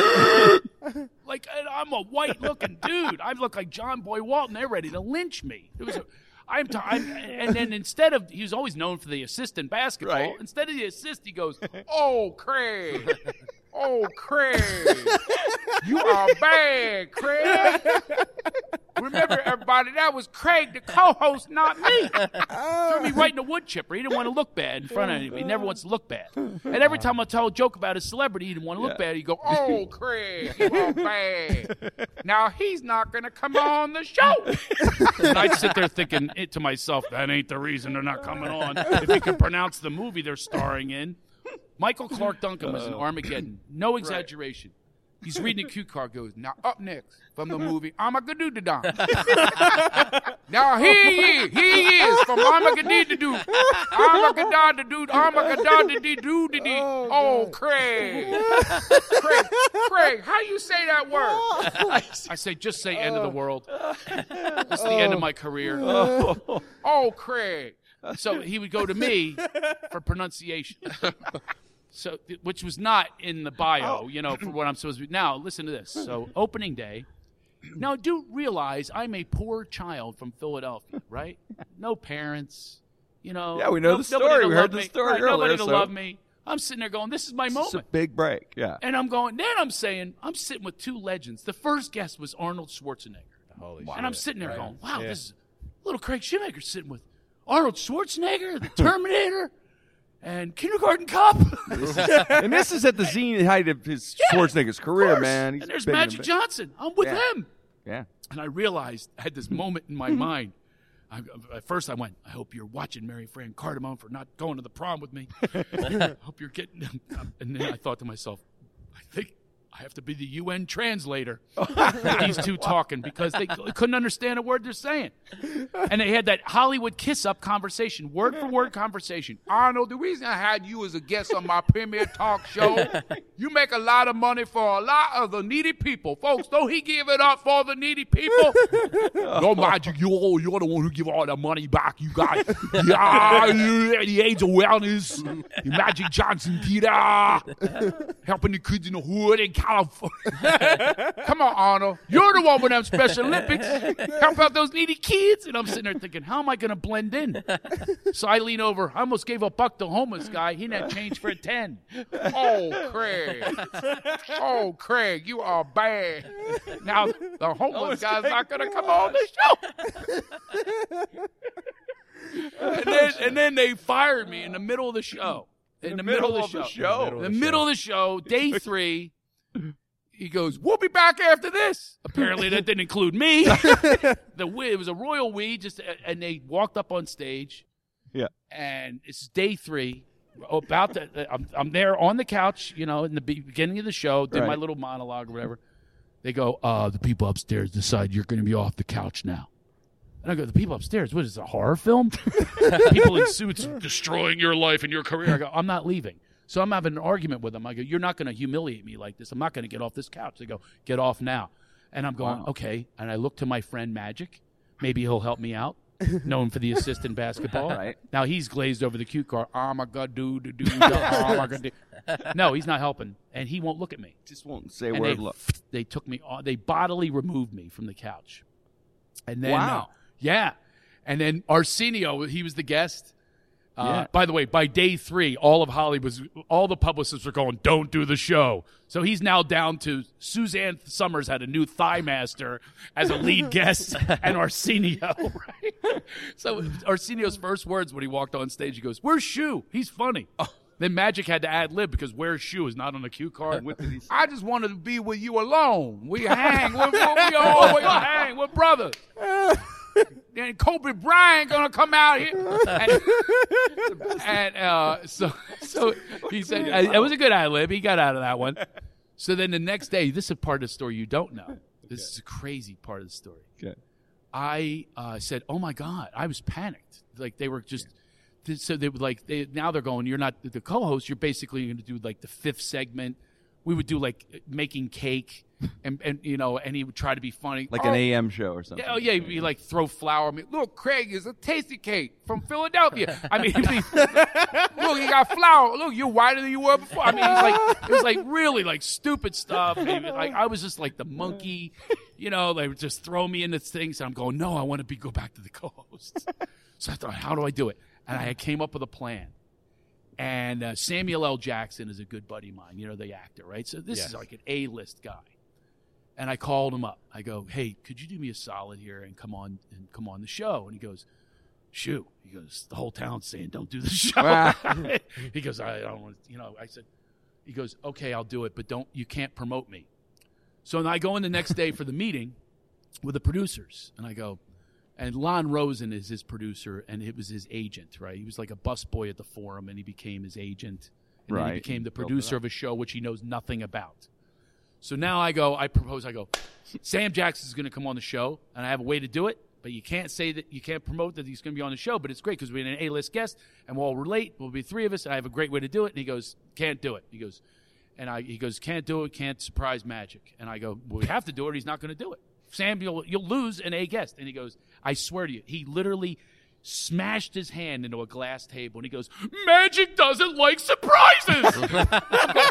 like I'm a white looking dude. I look like John Boy Walton. They're ready to lynch me. It was. A, I'm, t- I'm and then instead of he was always known for the assist in basketball. Right. Instead of the assist, he goes, "Oh, Craig, [LAUGHS] oh, Craig, you are bad, Craig." Remember, everybody, that was Craig, the co-host, not me. Threw me right in the wood chipper. He didn't want to look bad in front of anybody. He never wants to look bad. And every time I tell a joke about a celebrity, he didn't want to look Yeah. bad. He'd go, "Oh, Craig, you are [LAUGHS] bad. Now he's not going to come on the show." and I'd sit there thinking it to myself, "That ain't the reason they're not coming on. If he can pronounce the movie they're starring in." Michael Clarke Duncan was in Armageddon. No exaggeration. He's reading a cue card. Goes now up next from the movie [LAUGHS] Armageddon. now here he is. He is from Armageddon. Armageddon dude. Armageddon dee doo dee dee. Oh, oh Craig. [LAUGHS] Craig. Craig. How you say that word? Oh. I say just say end of the oh. world. [LAUGHS] It's the end of my career. Oh, Craig. So he would go to me for pronunciation. So, which was not in the bio, oh. you know, for what I'm supposed to be. Now, listen to this. So, opening day. Now, do realize I'm a poor child from Philadelphia, right? No parents, you know. Yeah, we know the story. We heard the story Right, Nobody earlier, to so- love me. I'm sitting there going, "This is my It's a moment." big break. Yeah. And I'm going. Then I'm saying, I'm sitting with two legends. The first guest was Arnold Schwarzenegger. Holy And I'm sitting there going, wow, Yeah. this is little Craig Shoemaker sitting with Arnold Schwarzenegger, the Terminator. and Kindergarten Cop. [LAUGHS] and this is at the zenith height of his Schwarzenegger's career, course. man. He's and there's Magic. Johnson. I'm with Yeah. him. Yeah. And I realized I had this moment in my [LAUGHS] mind. I, at first, I went, I hope you're watching Mary Fran Cardamom for not going to the prom with me. [LAUGHS] I hope you're getting. Um, and then I thought to myself, I think I have to be the UN translator. [LAUGHS] for These two talking because they couldn't understand a word they're saying. And they had that Hollywood kiss up conversation, word for word conversation. Arnold, the reason I had you as a guest on my premier talk show, you make a lot of money for a lot of the needy people. Folks, don't he give it up for the needy people? no, Magic, you're, you're the one who give all the money back, you guys. Yeah, you- the AIDS awareness. Magic Johnson, Peter. Helping the kids in the hood in California. [LAUGHS] Come on, Arnold. You're the one with them Special Olympics. Help out those needy kids. And I'm sitting there thinking, how am I going to blend in? So I lean over. I almost gave a buck to homeless guy. He didn't have change for a 10. Oh, Craig. Oh, Craig, you are bad. Now, the homeless guy's not going to come on the show. And then, and then they fired me in the middle of the show. In, the, middle, of the show. Middle In of the the middle of the show, day three. He goes, "We'll be back after this." Apparently, that didn't include me. [LAUGHS] the we, it was a royal we. Just and they walked up on stage. Yeah. And it's day three. About the, I'm, I'm there on the couch, you know, in the beginning of the show, did my little monologue or whatever. They go, uh, the people upstairs decide you're going to be off the couch now. And I go, the people upstairs, what is it, a horror film? [LAUGHS] people in suits destroying your life and your career. I go, I'm not leaving. So I'm having an argument with them. I go, you're not going to humiliate me like this. I'm not going to get off this couch. They go, get off now. And I'm going, okay. And I look to my friend Magic. Maybe he'll help me out. [LAUGHS] Known for the assist in basketball. Right. Now he's glazed over the cue card. Oh my god, do. do, Oh my god. No, he's not helping, and he won't look at me. Just won't say a word. they, Look. they took me on. They bodily removed me from the couch. And then, Wow. uh, yeah. And then Arsenio, he was the guest. Uh, Yeah. By the way, by day three, all of Hollywood was, all the publicists were going, "Don't do the show." So he's now down to Suzanne Somers had a new thigh master as a lead [LAUGHS] guest, and Arsenio. [LAUGHS] Right? So Arsenio's first words when he walked on stage, he goes, "Where's Shu? He's funny." Then Magic had to ad lib because "Where's Shu is not on the cue card. I just wanted to be with you alone. We hang. [LAUGHS] we, we, we always hang. We're brothers. Then Kobe Bryant gonna come out here, [LAUGHS] and, and uh, so so he said uh, it was a good ad lib. He got out of that one. So then the next day, this is a part of the story you don't know. This is a crazy part of the story. Okay. I uh, said, "Oh my god!" I was panicked. Like they were just. So they would like they, now they're going. You're not the co-host. You're basically going to do like the fifth segment. We would do like making cake, and and you know, and he would try to be funny, Like Oh, an AM show or something. yeah, oh yeah, he'd be like throw flour. I mean, look, Craig is a tasty cake from Philadelphia. I mean, he'd be, [LAUGHS] look, he got flour. Look, you're whiter than you were before. I mean, he's like it was like really like stupid stuff. And like I was just like the monkey, you know. They would just throw me into things, and I'm going, no, I want to be go back to the co-host. So I thought, how do I do it? And I came up with a plan. And uh, Samuel L. Jackson is a good buddy of mine, you know, the actor, right? So this is like an A-list guy. And I called him up. I go, "Hey, could you do me a solid here and come on and come on the show?" And he goes, "Shoo!" He goes, "The whole town's saying don't do the [LAUGHS] show." [LAUGHS] he goes, "I don't want," to," you know. I said, "He goes, okay, I'll do it, but don't you can't promote me." So I go in the next day for the meeting with the producers, and I go, and Lon Rosen is his producer, and it was his agent, right? He was like a busboy at the forum, and he became his agent, and then he became the producer of a show which he knows nothing about. So now I go, I propose, I go, Sam Jackson is going to come on the show, and I have a way to do it, but you can't say that you can't promote that he's going to be on the show, but it's great because we're an A-list guest, and we'll all relate. We'll be three of us, and I have a great way to do it. And he goes, can't do it. He goes, and I, he goes, can't do it, can't surprise magic. And I go, well, we have to do it. He's not going to do it. Sam, you'll, you'll lose an A guest. And he goes, I swear to you, he literally smashed his hand into a glass table and he goes, Magic doesn't like surprises. [LAUGHS]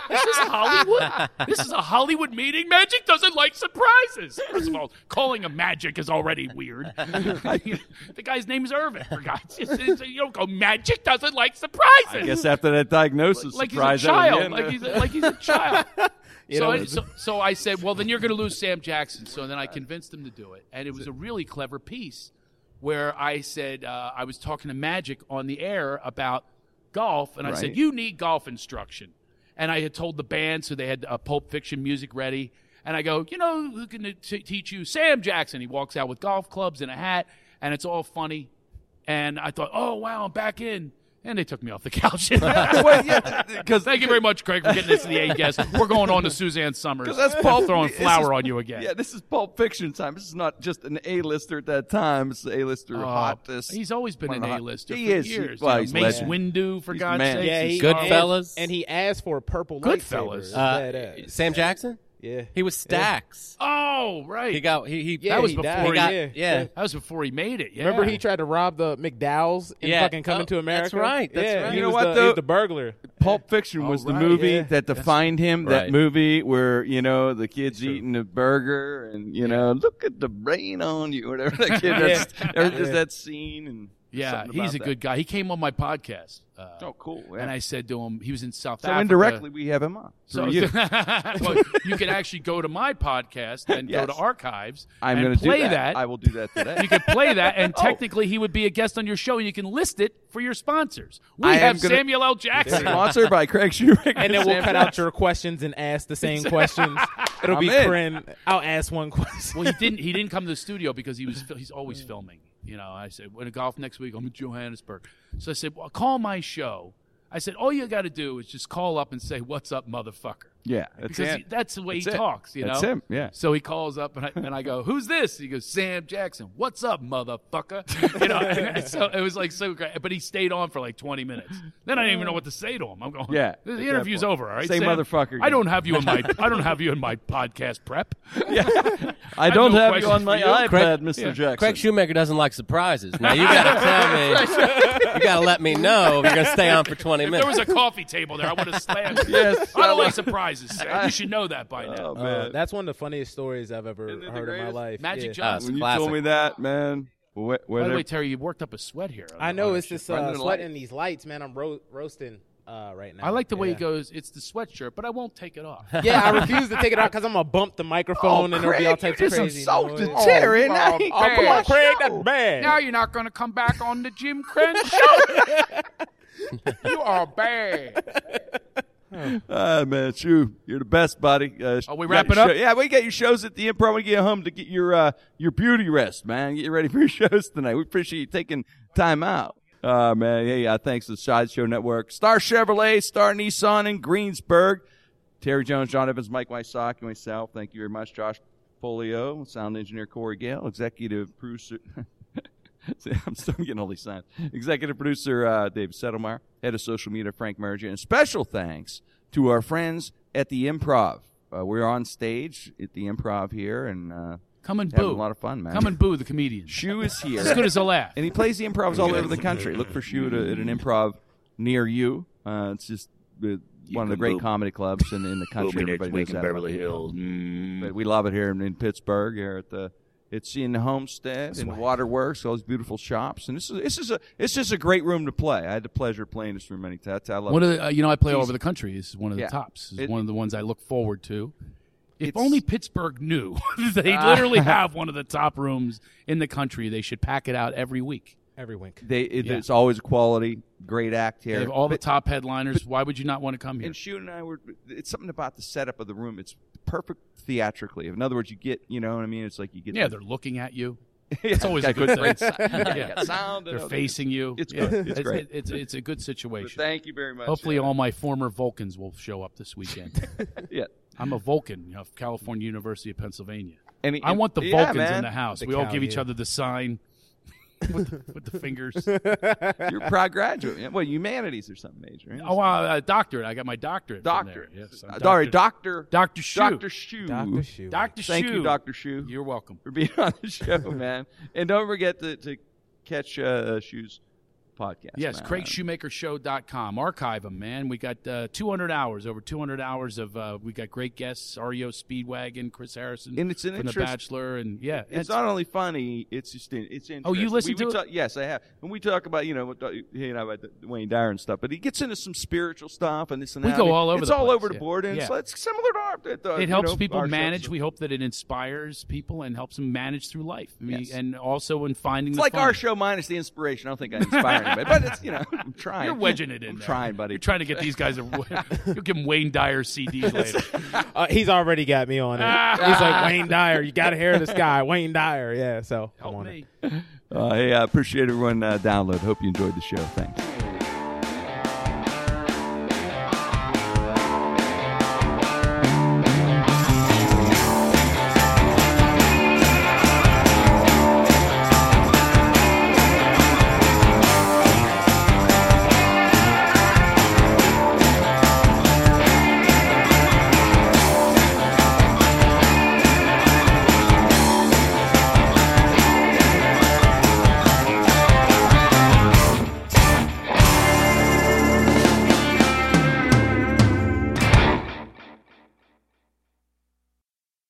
this is Hollywood. This is a Hollywood meeting. Magic doesn't like surprises. First of all, calling him Magic is already weird. [LAUGHS] the guy's name is Earvin. For God's sake, you don't go. Magic doesn't like surprises I guess after that diagnosis, like he's a surprise child. Like he's a, like he's a child. [LAUGHS] so, I, so, so I said, well, then you're going to lose Sam Jackson. So then I convinced him to do it, and it was a really clever piece where I said uh, I was talking to Magic on the air about golf, and I Right. said, "You need golf instruction." And I had told the band, so they had uh, Pulp Fiction music ready. And I go, "You know who can t- teach you?" Sam Jackson. He walks out with golf clubs and a hat, and it's all funny. And I thought, "Oh wow, I'm back in." And they took me off the [LAUGHS] couch. [LAUGHS] well, yeah, because Thank you very much, Craig, for getting us to the A guest. We're going on to Suzanne Somers. 'Cause that's I'm throwing flour is- on you again. Yeah, this is Pulp Fiction time. This is not just an A-lister at that time. It's the A-lister Oh, hottest. he's always been an of the hot- A-lister He for is. Years. well, You know, he's Mace legend. Windu, for He's God's sake. Yeah, he Goodfellas. and, and he asked for a purple Goodfellas. lightsaber. Uh, Sam Jackson. Yeah, He was Stacks. Oh, right. He got he he. Yeah, that was he before died. he, he got yeah. yeah. That was before he made it. Yeah. Remember he tried to rob the McDowell's and Yeah. fucking coming Oh, to America. that's right, that's yeah, right. he You know what, the, he though? was the burglar. Pulp Fiction was the right, movie yeah. that defined him. That movie where you know the kid's eating a burger and you know look at the brain on you, whatever that kid. [LAUGHS] That's, there's just that scene and Yeah, he's about a that. good guy. He came on my podcast. Uh, Oh, cool. yeah. And I said to him, he was in South so Africa. So indirectly we have him on. So you. [LAUGHS] well, you can actually go to my podcast and go to archives I'm and going to play do that. I will do that today. You could play that, and [LAUGHS] Oh. technically he would be a guest on your show, and you can list it for your sponsors. We I have gonna- Samuel L. Jackson. Sponsored by Craig Shoemaker. And then we'll [LAUGHS] cut out your questions and ask the same questions. It'll I'm be in. Corinne. I'll ask one question. well, he didn't. He didn't come to the studio because he was. He's always filming. You know, I said, "When to golf next week? I'm in Johannesburg." So I said, "Well, call my show." I said, "All you got to do is just call up and say, "What's up, motherfucker?" Yeah, that's because he, that's the way That's he it. talks. You That's know, him, yeah. So he calls up, and I, and I go, "Who's this?" He goes, "Sam Jackson." What's up, motherfucker? You know, [LAUGHS] so it was like so great. But he stayed on for like twenty minutes. Then I didn't even know what to say to him. I'm going, Yeah, the at interview's over. All right, Say Sam? motherfucker I don't have you in my [LAUGHS] I don't have you in my podcast prep. [LAUGHS] Yeah, I don't no have you on my for you. iPad, Craig- Mr. yeah. Jackson. Craig Shoemaker doesn't like surprises. Now you got to tell me. You got to let me know if you're going to stay on for 20 If minutes. there was a coffee table there, I would have slammed. it. Yes, I don't like surprises. Sam. You should know that by [LAUGHS] now. Oh Uh, that's one of the funniest stories I've ever Isn't it the heard in my life. Magic yeah. Johnson. when you classic. told me that, man. Wh- By the way, Terry, you worked up a sweat here. I know it's just uh, the sweating these lights, man. I'm ro- roasting uh, right now. I like the way yeah. he goes. It's the sweatshirt, but I won't take it off. [LAUGHS] Yeah, I refuse to take it off [LAUGHS] because I'm gonna bump the microphone and there'll be all types you of crazy insulted noise. Terry. Oh, now oh, he- Oh, come on, Craig, that's bad. Now you're not going to come back on the Jim Krenn show. you are bad. Ah, man, true. You're the best, buddy. Uh, Are we wrapping up? show- Yeah, we got your shows at the Improv. We get home to get your uh, your beauty rest, man. Get ready for your [LAUGHS] shows tonight. We appreciate you taking time out. Uh, man, hey, uh, thanks to the Sideshow Network, Star Chevrolet, Star Nissan in Greensburg, Terry Jones, John Evans, Mike and myself. Thank you very much, Josh Polio, sound engineer Corey Gale, executive producer. [LAUGHS] [LAUGHS] I'm still getting all these signs. Executive producer uh, Dave Settlemeyer, head of social media Frank Merger, and special thanks to our friends at the Improv. Uh, we're on stage at the Improv here and uh, Come and having boo. a lot of fun, man. Come and boo the comedian. [LAUGHS] Shu is here, As good as a laugh. and he plays the improvs all over the country. Look for Shu at, a, at an improv near you. Uh, it's just uh, one of the can great boo- comedy clubs in, in the country. Booby next Everybody week knows in that Beverly about Hills. Mm. but we love it here in, in Pittsburgh. Here at the, it's in the Homestead and the Waterworks, all these beautiful shops, and this is this is a it's just a great room to play. I had the pleasure of playing this room many times. I love One it. of the, uh, you know, I play all over the country. This is one of the Yeah. tops. It's It- one of the ones I look forward to. If only Pittsburgh knew [LAUGHS] they [LAUGHS] literally have one of the top rooms in the country. They should pack it out every week. Every wink. They it, Yeah. it's always quality, great act They here. have all the top headliners. Why would you not want to come here? And Shu and I were. It's something about the setup of the room. It's perfect theatrically. In other words, you get you know what I mean. It's like you get yeah, the- they're looking at you. [LAUGHS] it's always a good thing. [LAUGHS] yeah, Yeah. sound. They're facing you. It's Yeah. good. It's great. It's, it's a good But situation. Thank you very much. Hopefully, yeah. all my former Vulcans will show up this weekend. [LAUGHS] yeah. I'm a Vulcan of California University of Pennsylvania. And he- I want the Vulcans man. in the house. The we all give each yeah. other the sign with, the, with the fingers. [LAUGHS] You're a proud graduate. Yeah, Well, humanities or something major. Right? Oh, uh, uh, doctorate. I got my doctorate. from doctor. Yes, I'm Uh, sorry, doctor. Dr. Shu. Doctor Shu. Dr. Shu. Dr. Shu. Thank Shu. you, Doctor Shu, You're welcome. for being [LAUGHS] on the show, man. And don't forget to, to catch uh, Shu's podcast. Yes, man. CraigShoemakerShow.com. Archive them, man. We got uh, 200 hours, over 200 hours of. Uh, we got great guests: REO Speedwagon, Chris Harrison, And it's an from The Bachelor, and yeah, It's not only funny; it's just in- it's interesting. Oh, you listen we, we to it? talk, Yes, I have. When we talk about you know you know about the Wayne Dyer and stuff, but he gets into some spiritual stuff and this and We that. We go all over It's the all place, over the yeah. board, and it's, Yeah. it's similar to our. uh, it you helps know, people shows. manage. We hope that it inspires people and helps them manage through life. I mean, Yes. and also in finding It's the like fun. our show minus the inspiration. I don't think I inspire [LAUGHS] anybody. But it's you know, I'm trying. You're wedging it in. I'm there. trying, buddy. You're trying to get these guys. A, [LAUGHS] you'll give them Wayne Dyer CDs [LAUGHS] later. Uh, he's already got me on it. He's like Wayne Dyer. You got to hear this guy, Wayne Dyer. Yeah, so I'm on me. it. Uh, hey, I appreciate everyone uh, download. Hope you enjoyed the show. Thanks.